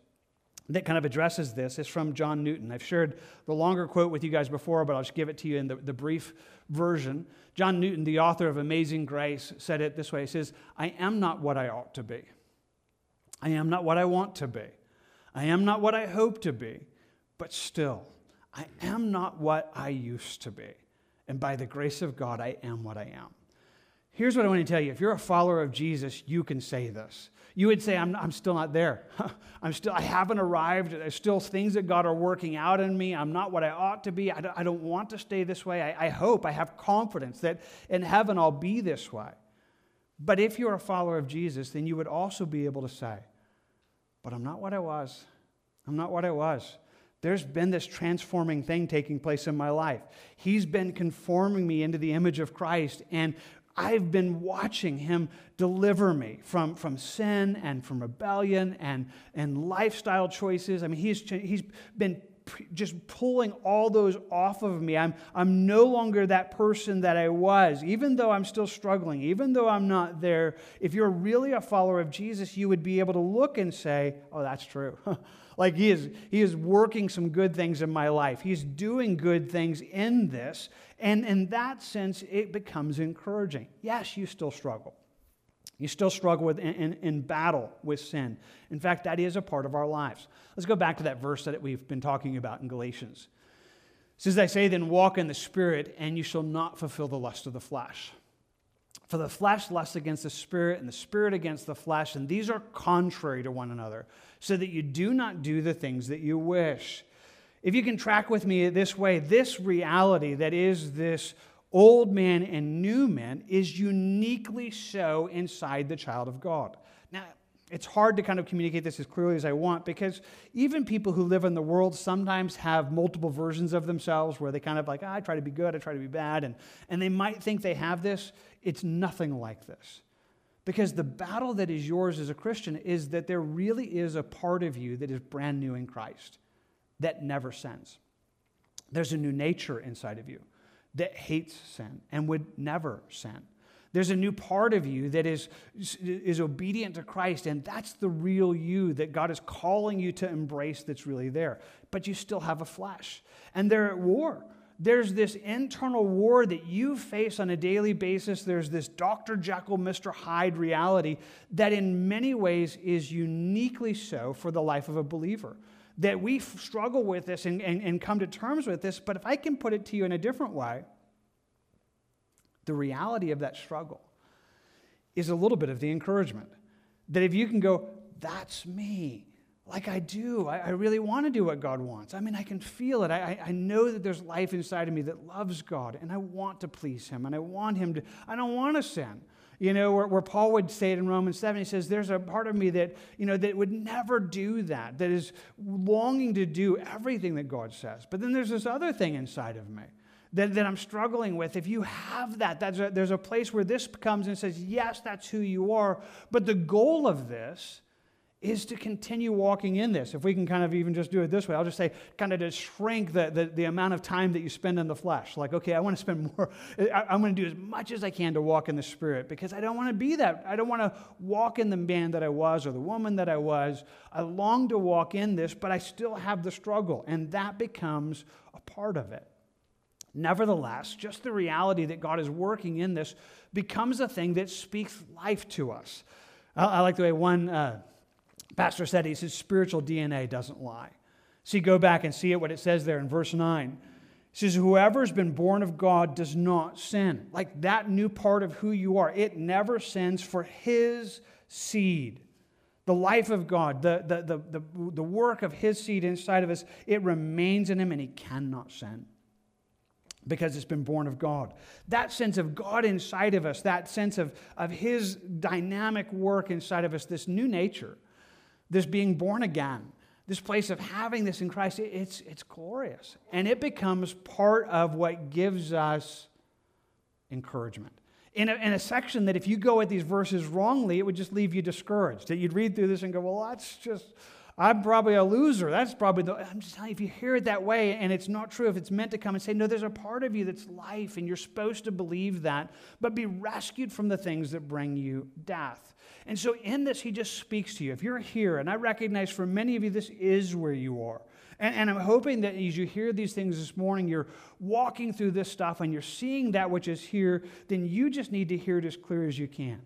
that kind of addresses this is from John Newton. I've shared the longer quote with you guys before, but I'll just give it to you in the, the brief version. John Newton, the author of Amazing Grace, said it this way He says, I am not what I ought to be. I am not what I want to be. I am not what I hope to be. But still, I am not what I used to be. And by the grace of God, I am what I am. Here's what I want to tell you. If you're a follower of Jesus, you can say this. You would say, I'm, I'm still not there. I'm still, I haven't arrived. There's still things that God are working out in me. I'm not what I ought to be. I don't, I don't want to stay this way. I, I hope, I have confidence that in heaven I'll be this way. But if you're a follower of Jesus, then you would also be able to say, But I'm not what I was. I'm not what I was. There's been this transforming thing taking place in my life. He's been conforming me into the image of Christ. And I've been watching him deliver me from, from sin and from rebellion and, and lifestyle choices. I mean, he's, he's been just pulling all those off of me. I'm, I'm no longer that person that I was, even though I'm still struggling, even though I'm not there. If you're really a follower of Jesus, you would be able to look and say, Oh, that's true. like he is, he is working some good things in my life, he's doing good things in this. And in that sense, it becomes encouraging. Yes, you still struggle. You still struggle with, in, in, battle with sin. In fact, that is a part of our lives. Let's go back to that verse that we've been talking about in Galatians. It says, I say, then walk in the Spirit, and you shall not fulfill the lust of the flesh. For the flesh lusts against the spirit, and the spirit against the flesh, and these are contrary to one another, so that you do not do the things that you wish. If you can track with me this way, this reality that is this old man and new man is uniquely so inside the child of God. Now, it's hard to kind of communicate this as clearly as I want because even people who live in the world sometimes have multiple versions of themselves where they kind of like, oh, I try to be good, I try to be bad, and, and they might think they have this. It's nothing like this. Because the battle that is yours as a Christian is that there really is a part of you that is brand new in Christ that never sins. There's a new nature inside of you that hates sin and would never sin. There's a new part of you that is, is obedient to Christ, and that's the real you that God is calling you to embrace that's really there. But you still have a flesh, and they're at war. There's this internal war that you face on a daily basis. There's this Dr. Jekyll, Mr. Hyde reality that, in many ways, is uniquely so for the life of a believer. That we struggle with this and, and, and come to terms with this, but if I can put it to you in a different way, the reality of that struggle is a little bit of the encouragement. That if you can go, that's me, like I do, I, I really want to do what God wants. I mean, I can feel it. I, I know that there's life inside of me that loves God, and I want to please Him, and I want Him to, I don't want to sin. You know, where, where, Paul would say it in Romans 7, he says, There's a part of me that, you know, that would never do that, that is longing to do everything that God says. But then there's this other thing inside of me that, that I'm struggling with, if you have that, that's a, there's a place where this comes and says, yes, that's who you are. But the goal of this is to continue walking in this. If we can kind of even just do it this way, I'll just say, kind of to shrink the, the, the amount of time that you spend in the flesh. Like, okay, I want to spend more, I, I'm going to do as much as I can to walk in the Spirit because I don't want to be that. I don't want to walk in the man that I was or the woman that I was. I long to walk in this, but I still have the struggle, and that becomes a part of it. Nevertheless, just the reality that God is working in this becomes a thing that speaks life to us. I, I like the way one uh, pastor said, he says, spiritual DNA doesn't lie. See, go back and see it, what it says there in verse 9. It says, Whoever's been born of God does not sin. Like that new part of who you are, it never sins for his seed. The life of God, the, the, the, the, the work of his seed inside of us, it remains in him and he cannot sin because it's been born of God. That sense of God inside of us, that sense of, of His dynamic work inside of us, this new nature, this being born again, this place of having this in Christ, it's, it's glorious. And it becomes part of what gives us encouragement. In a, in a section that if you go at these verses wrongly, it would just leave you discouraged. That you'd read through this and go, well, that's just I'm probably a loser. That's probably the. I'm just telling you, if you hear it that way and it's not true, if it's meant to come and say, no, there's a part of you that's life and you're supposed to believe that, but be rescued from the things that bring you death. And so in this, he just speaks to you. If you're here, and I recognize for many of you, this is where you are. And, and I'm hoping that as you hear these things this morning, you're walking through this stuff and you're seeing that which is here, then you just need to hear it as clear as you can.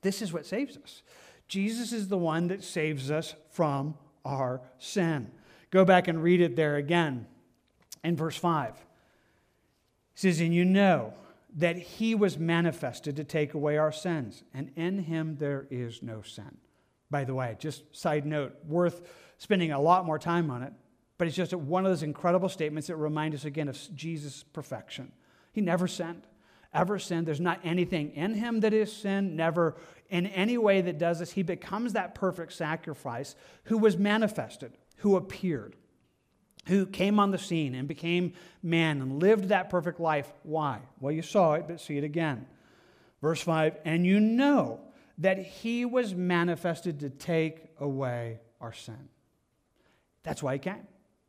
This is what saves us. Jesus is the one that saves us from our sin. Go back and read it there again in verse 5. It says, And you know that he was manifested to take away our sins, and in him there is no sin. By the way, just side note, worth spending a lot more time on it, but it's just one of those incredible statements that remind us again of Jesus' perfection. He never sinned ever sinned. There's not anything in him that is sin, never in any way that does this. He becomes that perfect sacrifice who was manifested, who appeared, who came on the scene and became man and lived that perfect life. Why? Well, you saw it, but see it again. Verse 5 And you know that he was manifested to take away our sin. That's why he came.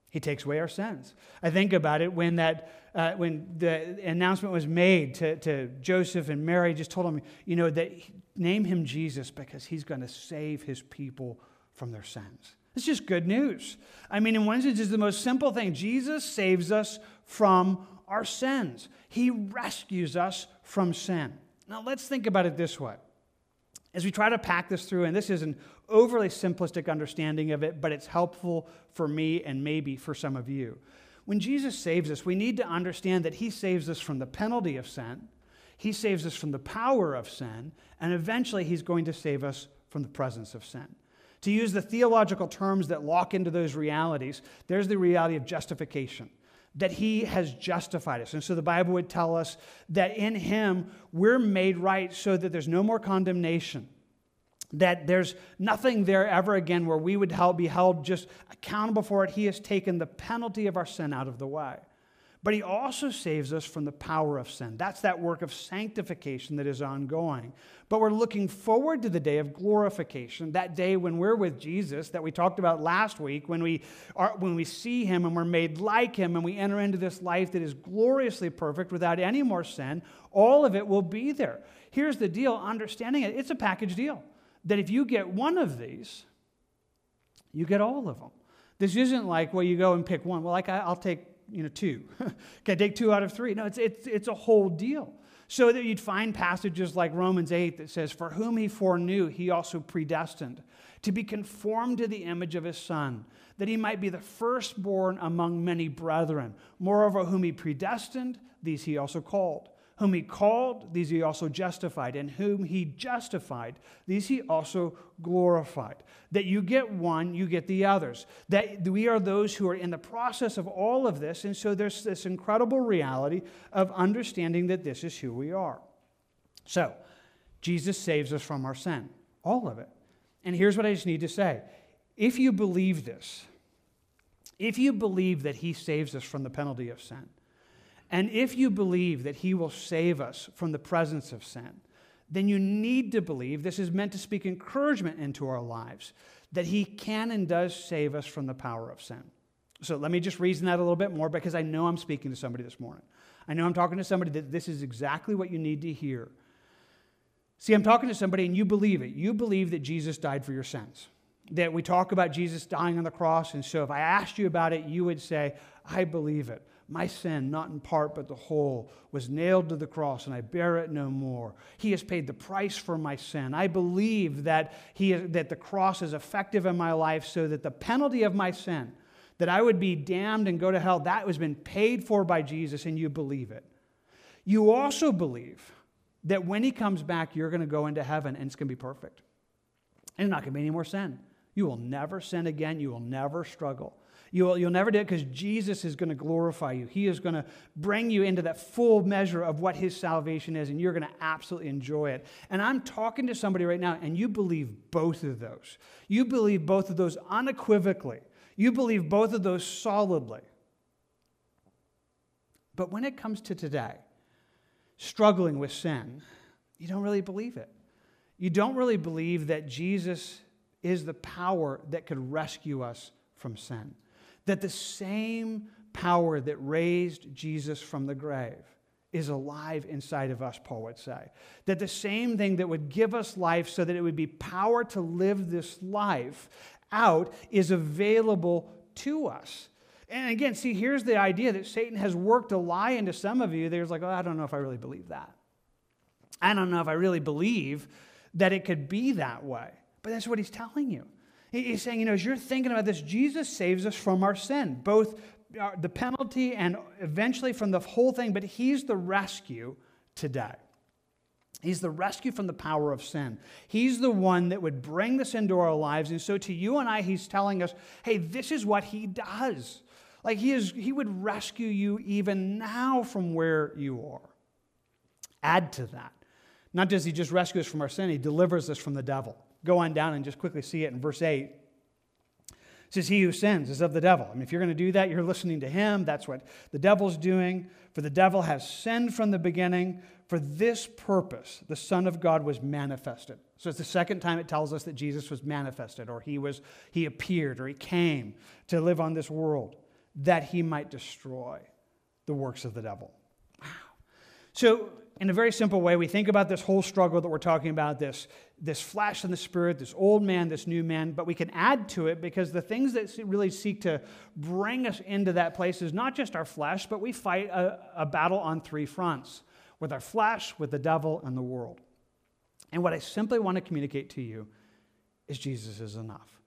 He takes away our sins. I think about it when that uh, when the announcement was made to, to Joseph and Mary, just told him, you know, that name him Jesus because he's going to save his people from their sins. It's just good news. I mean, in one sense, it's the most simple thing. Jesus saves us from our sins. He rescues us from sin. Now, let's think about it this way. As we try to pack this through, and this is an overly simplistic understanding of it, but it's helpful for me and maybe for some of you. When Jesus saves us, we need to understand that he saves us from the penalty of sin. He saves us from the power of sin, and eventually He's going to save us from the presence of sin. To use the theological terms that lock into those realities, there's the reality of justification that he has justified us. And so the Bible would tell us that in him we're made right so that there's no more condemnation. That there's nothing there ever again where we would be held just accountable for it. He has taken the penalty of our sin out of the way. But he also saves us from the power of sin. That's that work of sanctification that is ongoing. But we're looking forward to the day of glorification, that day when we're with Jesus that we talked about last week, when we, are, when we see him and we're made like him and we enter into this life that is gloriously perfect without any more sin. All of it will be there. Here's the deal understanding it, it's a package deal. That if you get one of these, you get all of them. This isn't like, well, you go and pick one. Well, like, I'll take you know, two. I take two out of three? No, it's, it's, it's a whole deal. So that you'd find passages like Romans 8 that says, For whom he foreknew, he also predestined to be conformed to the image of his Son, that he might be the firstborn among many brethren. Moreover, whom he predestined, these he also called. Whom he called, these he also justified. And whom he justified, these he also glorified. That you get one, you get the others. That we are those who are in the process of all of this. And so there's this incredible reality of understanding that this is who we are. So, Jesus saves us from our sin, all of it. And here's what I just need to say if you believe this, if you believe that he saves us from the penalty of sin, and if you believe that He will save us from the presence of sin, then you need to believe this is meant to speak encouragement into our lives that He can and does save us from the power of sin. So let me just reason that a little bit more because I know I'm speaking to somebody this morning. I know I'm talking to somebody that this is exactly what you need to hear. See, I'm talking to somebody and you believe it. You believe that Jesus died for your sins. That we talk about Jesus dying on the cross. And so if I asked you about it, you would say, I believe it. My sin, not in part but the whole, was nailed to the cross, and I bear it no more. He has paid the price for my sin. I believe that, he, that the cross is effective in my life so that the penalty of my sin, that I would be damned and go to hell, that has been paid for by Jesus, and you believe it. You also believe that when he comes back, you're going to go into heaven and it's going to be perfect. And there's not going to be any more sin. You will never sin again. You will never struggle. You'll, you'll never do it because Jesus is going to glorify you. He is going to bring you into that full measure of what his salvation is, and you're going to absolutely enjoy it. And I'm talking to somebody right now, and you believe both of those. You believe both of those unequivocally. You believe both of those solidly. But when it comes to today, struggling with sin, you don't really believe it. You don't really believe that Jesus is the power that could rescue us from sin that the same power that raised Jesus from the grave is alive inside of us, Paul would say. That the same thing that would give us life so that it would be power to live this life out is available to us. And again, see, here's the idea that Satan has worked a lie into some of you. There's like, oh, I don't know if I really believe that. I don't know if I really believe that it could be that way. But that's what he's telling you. He's saying, you know, as you're thinking about this, Jesus saves us from our sin, both uh, the penalty and eventually from the whole thing, but He's the rescue today. He's the rescue from the power of sin. He's the one that would bring this into our lives. And so to you and I, He's telling us, hey, this is what He does. Like He, is, he would rescue you even now from where you are. Add to that. Not does He just rescue us from our sin, He delivers us from the devil go on down and just quickly see it in verse 8. It says, He who sins is of the devil. I mean, if you're going to do that, you're listening to him. That's what the devil's doing. For the devil has sinned from the beginning. For this purpose, the Son of God was manifested. So it's the second time it tells us that Jesus was manifested, or he was he appeared, or he came to live on this world, that he might destroy the works of the devil. Wow. So in a very simple way, we think about this whole struggle that we're talking about this, this flesh and the spirit, this old man, this new man, but we can add to it because the things that really seek to bring us into that place is not just our flesh, but we fight a, a battle on three fronts with our flesh, with the devil, and the world. And what I simply want to communicate to you is Jesus is enough.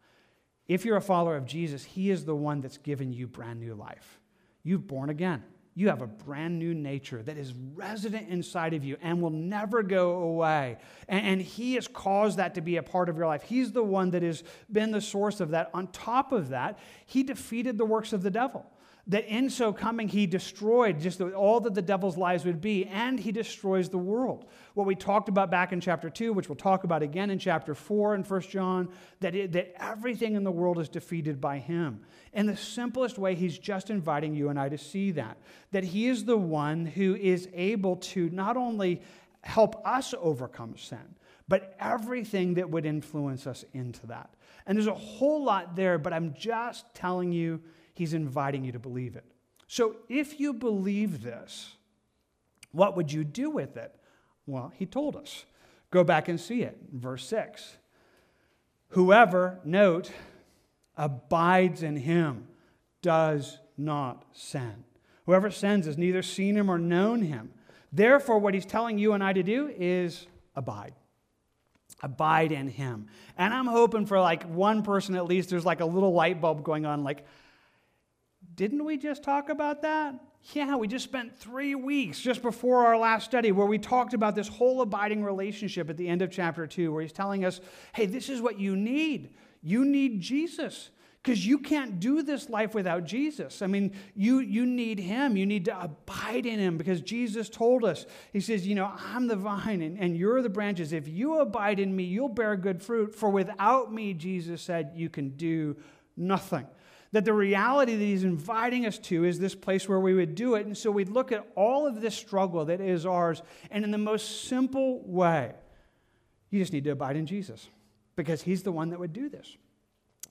If you're a follower of Jesus, He is the one that's given you brand new life. You've born again. You have a brand new nature that is resident inside of you and will never go away. And, and, He has caused that to be a part of your life. He's the one that has been the source of that. On top of that, He defeated the works of the devil that in so coming he destroyed just all that the devil's lies would be and he destroys the world. What we talked about back in chapter 2 which we'll talk about again in chapter 4 in 1 john that, it, that everything in the world is defeated by him. In the simplest way he's just inviting you and i to see that that he is the one who is able to not only help us overcome sin but everything that would influence us into that. And there's a whole lot there but i'm just telling you He's inviting you to believe it. So if you believe this, what would you do with it? Well, he told us. Go back and see it. Verse 6. Whoever, note, abides in him does not sin. Whoever sins has neither seen him or known him. Therefore, what he's telling you and I to do is abide. Abide in him. And I'm hoping for like one person at least, there's like a little light bulb going on, like, didn't we just talk about that? Yeah, we just spent three weeks just before our last study where we talked about this whole abiding relationship at the end of chapter two, where he's telling us, hey, this is what you need. You need Jesus because you can't do this life without Jesus. I mean, you, you need him. You need to abide in him because Jesus told us, He says, You know, I'm the vine and, and you're the branches. If you abide in me, you'll bear good fruit. For without me, Jesus said, you can do nothing that the reality that he's inviting us to is this place where we would do it. And so we'd look at all of this struggle that is ours, and in the most simple way, you just need to abide in Jesus because he's the one that would do this.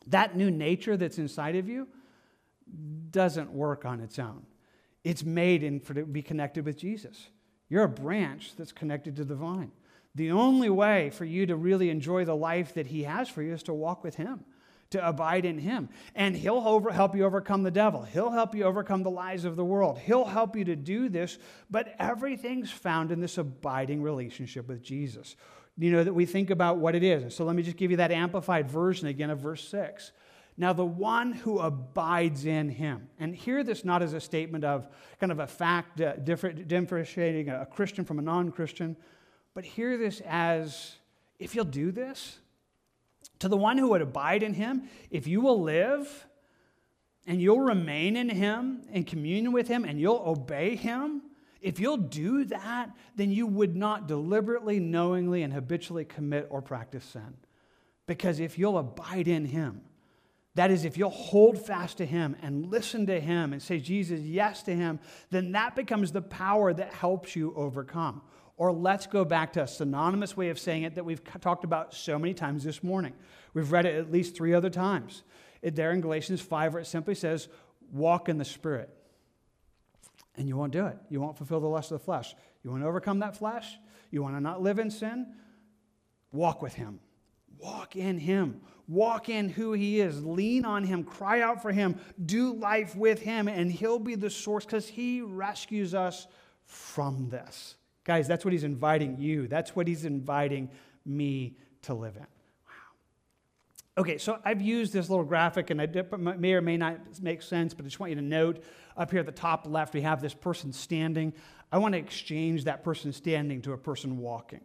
That new nature that's inside of you doesn't work on its own. It's made in, for to be connected with Jesus. You're a branch that's connected to the vine. The only way for you to really enjoy the life that he has for you is to walk with him to abide in him. And he'll over, help you overcome the devil. He'll help you overcome the lies of the world. He'll help you to do this, but everything's found in this abiding relationship with Jesus. You know, that we think about what it is. So let me just give you that amplified version again of verse 6. Now, the one who abides in him, and hear this not as a statement of kind of a fact uh, differentiating a Christian from a non Christian, but hear this as if you'll do this, to the one who would abide in him, if you will live and you'll remain in him in communion with him and you'll obey him, if you'll do that, then you would not deliberately, knowingly, and habitually commit or practice sin. Because if you'll abide in him, that is, if you'll hold fast to him and listen to him and say, Jesus, yes to him, then that becomes the power that helps you overcome. Or let's go back to a synonymous way of saying it that we've talked about so many times this morning. We've read it at least three other times. It, there in Galatians 5, where it simply says, walk in the Spirit. And you won't do it. You won't fulfill the lust of the flesh. You want to overcome that flesh? You want to not live in sin? Walk with Him. Walk in Him. Walk in who He is. Lean on Him. Cry out for Him. Do life with Him, and He'll be the source because He rescues us from this. Guys, that's what he's inviting you. That's what he's inviting me to live in. Wow. Okay, so I've used this little graphic, and it may or may not make sense, but I just want you to note up here at the top left, we have this person standing. I want to exchange that person standing to a person walking.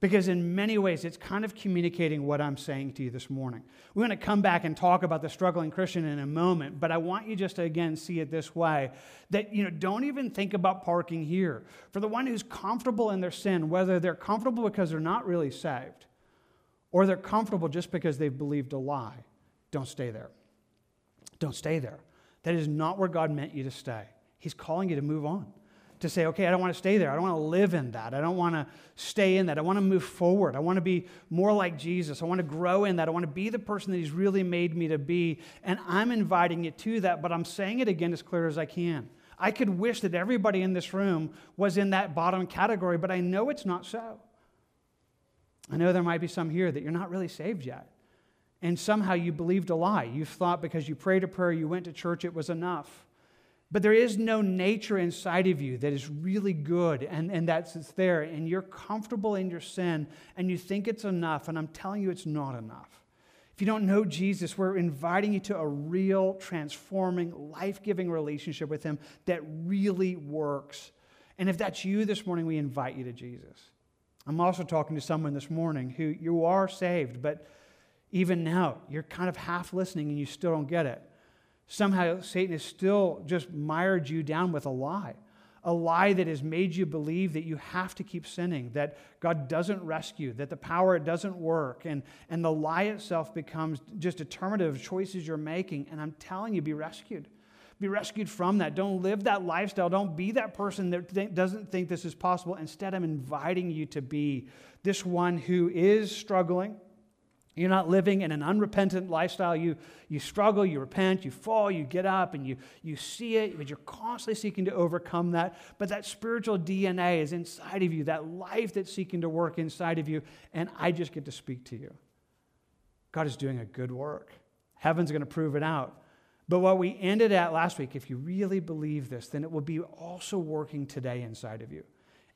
Because in many ways, it's kind of communicating what I'm saying to you this morning. We're going to come back and talk about the struggling Christian in a moment, but I want you just to again see it this way that, you know, don't even think about parking here. For the one who's comfortable in their sin, whether they're comfortable because they're not really saved or they're comfortable just because they've believed a lie, don't stay there. Don't stay there. That is not where God meant you to stay. He's calling you to move on to say, okay, I don't want to stay there. I don't want to live in that. I don't want to stay in that. I want to move forward. I want to be more like Jesus. I want to grow in that. I want to be the person that He's really made me to be. And I'm inviting you to that, but I'm saying it again as clear as I can. I could wish that everybody in this room was in that bottom category, but I know it's not so. I know there might be some here that you're not really saved yet. And somehow you believed a lie. You thought because you prayed a prayer, you went to church, it was enough. But there is no nature inside of you that is really good and, and that's it's there, and you're comfortable in your sin and you think it's enough, and I'm telling you it's not enough. If you don't know Jesus, we're inviting you to a real, transforming, life giving relationship with Him that really works. And if that's you this morning, we invite you to Jesus. I'm also talking to someone this morning who you are saved, but even now, you're kind of half listening and you still don't get it. Somehow, Satan has still just mired you down with a lie a lie that has made you believe that you have to keep sinning, that God doesn't rescue, that the power doesn't work, and, and the lie itself becomes just determinative of choices you're making. And I'm telling you, be rescued. Be rescued from that. Don't live that lifestyle. Don't be that person that th- doesn't think this is possible. Instead, I'm inviting you to be this one who is struggling you're not living in an unrepentant lifestyle. You, you struggle, you repent, you fall, you get up, and you, you see it, but you're constantly seeking to overcome that. But that spiritual DNA is inside of you, that life that's seeking to work inside of you, and I just get to speak to you. God is doing a good work. Heaven's going to prove it out. But what we ended at last week, if you really believe this, then it will be also working today inside of you.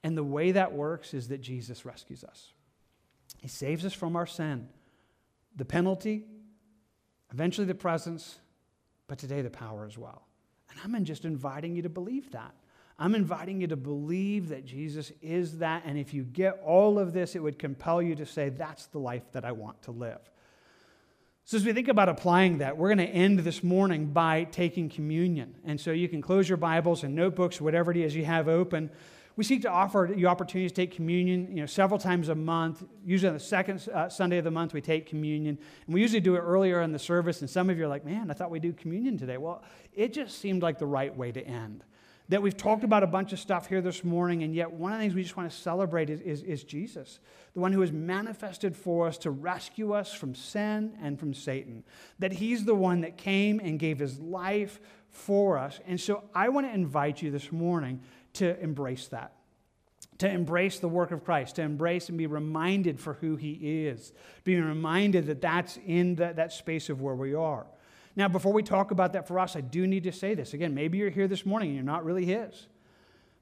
And the way that works is that Jesus rescues us. He saves us from our sin the penalty, eventually the presence, but today the power as well. And I'm just inviting you to believe that. I'm inviting you to believe that Jesus is that. And if you get all of this, it would compel you to say, That's the life that I want to live. So, as we think about applying that, we're going to end this morning by taking communion. And so you can close your Bibles and notebooks, whatever it is you have open. We seek to offer you opportunities to take communion, you know, several times a month. Usually on the second uh, Sunday of the month, we take communion. And we usually do it earlier in the service. And some of you are like, man, I thought we do communion today. Well, it just seemed like the right way to end. That we've talked about a bunch of stuff here this morning, and yet one of the things we just want to celebrate is, is, is Jesus, the one who has manifested for us to rescue us from sin and from Satan. That he's the one that came and gave his life for us. And so I want to invite you this morning to embrace that, to embrace the work of Christ, to embrace and be reminded for who He is, being reminded that that's in the, that space of where we are. Now, before we talk about that for us, I do need to say this. Again, maybe you're here this morning and you're not really His.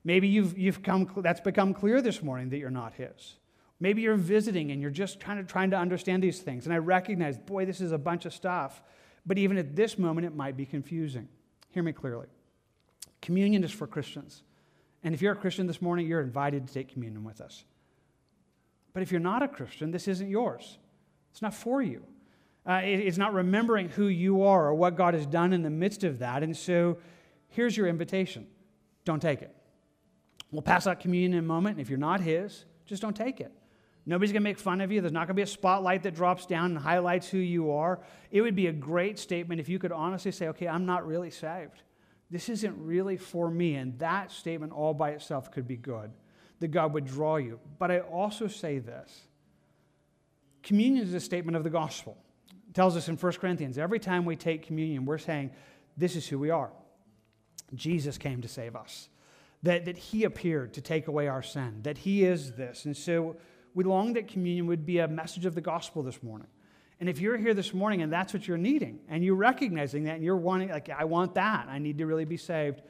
Maybe you've, you've come, that's become clear this morning that you're not His. Maybe you're visiting and you're just kind of trying to understand these things. And I recognize, boy, this is a bunch of stuff. But even at this moment, it might be confusing. Hear me clearly. Communion is for Christians. And if you're a Christian this morning, you're invited to take communion with us. But if you're not a Christian, this isn't yours. It's not for you. Uh, it, it's not remembering who you are or what God has done in the midst of that. And so here's your invitation don't take it. We'll pass out communion in a moment. And if you're not His, just don't take it. Nobody's going to make fun of you. There's not going to be a spotlight that drops down and highlights who you are. It would be a great statement if you could honestly say, okay, I'm not really saved this isn't really for me. And that statement all by itself could be good, that God would draw you. But I also say this communion is a statement of the gospel. It tells us in 1 Corinthians every time we take communion, we're saying, This is who we are. Jesus came to save us, that, that He appeared to take away our sin, that He is this. And so we long that communion would be a message of the gospel this morning. And if you're here this morning and that's what you're needing, and you're recognizing that and you're wanting, like, I want that, I need to really be saved,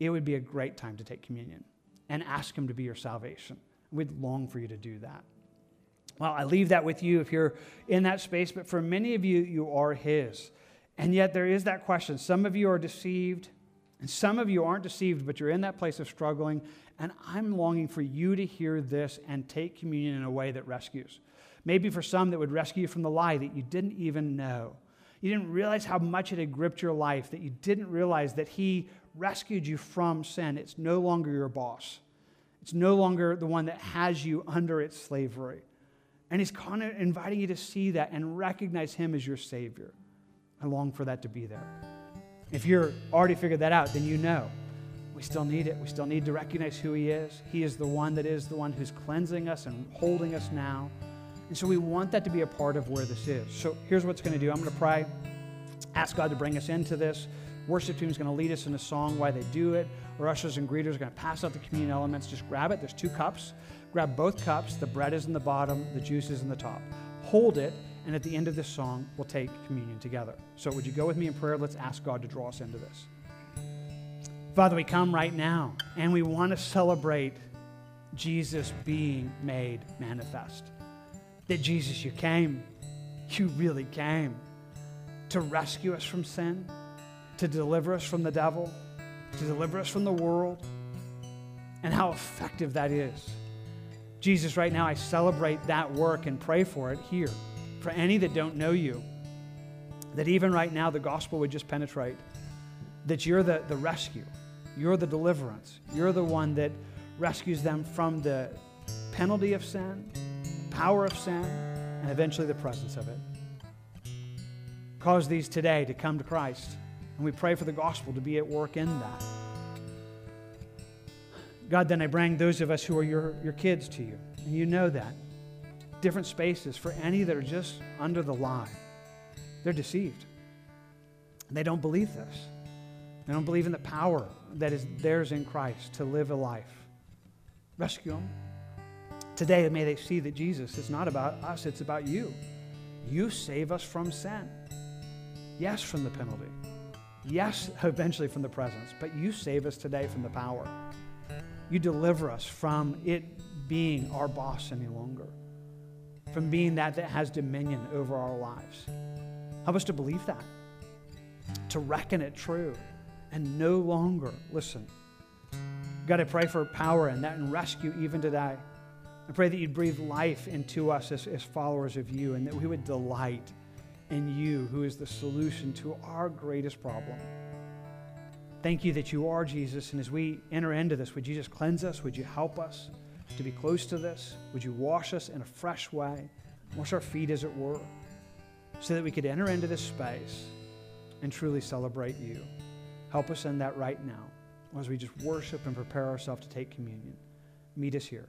it would be a great time to take communion and ask Him to be your salvation. We'd long for you to do that. Well, I leave that with you if you're in that space, but for many of you, you are His. And yet there is that question. Some of you are deceived, and some of you aren't deceived, but you're in that place of struggling. And I'm longing for you to hear this and take communion in a way that rescues. Maybe for some that would rescue you from the lie that you didn't even know. You didn't realize how much it had gripped your life, that you didn't realize that He rescued you from sin. It's no longer your boss, it's no longer the one that has you under its slavery. And He's kind of inviting you to see that and recognize Him as your Savior. I long for that to be there. If you're already figured that out, then you know. We still need it. We still need to recognize who He is. He is the one that is the one who's cleansing us and holding us now. And so we want that to be a part of where this is. So here's what's going to do I'm going to pray, ask God to bring us into this. Worship team is going to lead us in a song why they do it. Our ushers and greeters are going to pass out the communion elements. Just grab it. There's two cups. Grab both cups. The bread is in the bottom, the juice is in the top. Hold it, and at the end of this song, we'll take communion together. So would you go with me in prayer? Let's ask God to draw us into this. Father, we come right now, and we want to celebrate Jesus being made manifest that Jesus, you came. you really came to rescue us from sin, to deliver us from the devil, to deliver us from the world, and how effective that is. Jesus, right now, I celebrate that work and pray for it here. For any that don't know you, that even right now the gospel would just penetrate, that you're the, the rescue, you're the deliverance, you're the one that rescues them from the penalty of sin, power of sin, and eventually the presence of it. Cause these today to come to Christ. And we pray for the gospel to be at work in that. God, then I bring those of us who are your, your kids to you. And you know that. Different spaces for any that are just under the lie. They're deceived. They don't believe this. They don't believe in the power that is theirs in Christ to live a life. Rescue them. Today, may they see that Jesus is not about us, it's about you. You save us from sin. Yes, from the penalty. Yes, eventually from the presence. But you save us today from the power. You deliver us from it being our boss any longer, from being that that has dominion over our lives. Help us to believe that, to reckon it true, and no longer listen. God, I pray for power and that and rescue even today. I pray that you'd breathe life into us as, as followers of you and that we would delight in you, who is the solution to our greatest problem. Thank you that you are Jesus. And as we enter into this, would you just cleanse us? Would you help us to be close to this? Would you wash us in a fresh way? Wash our feet, as it were, so that we could enter into this space and truly celebrate you. Help us in that right now as we just worship and prepare ourselves to take communion. Meet us here.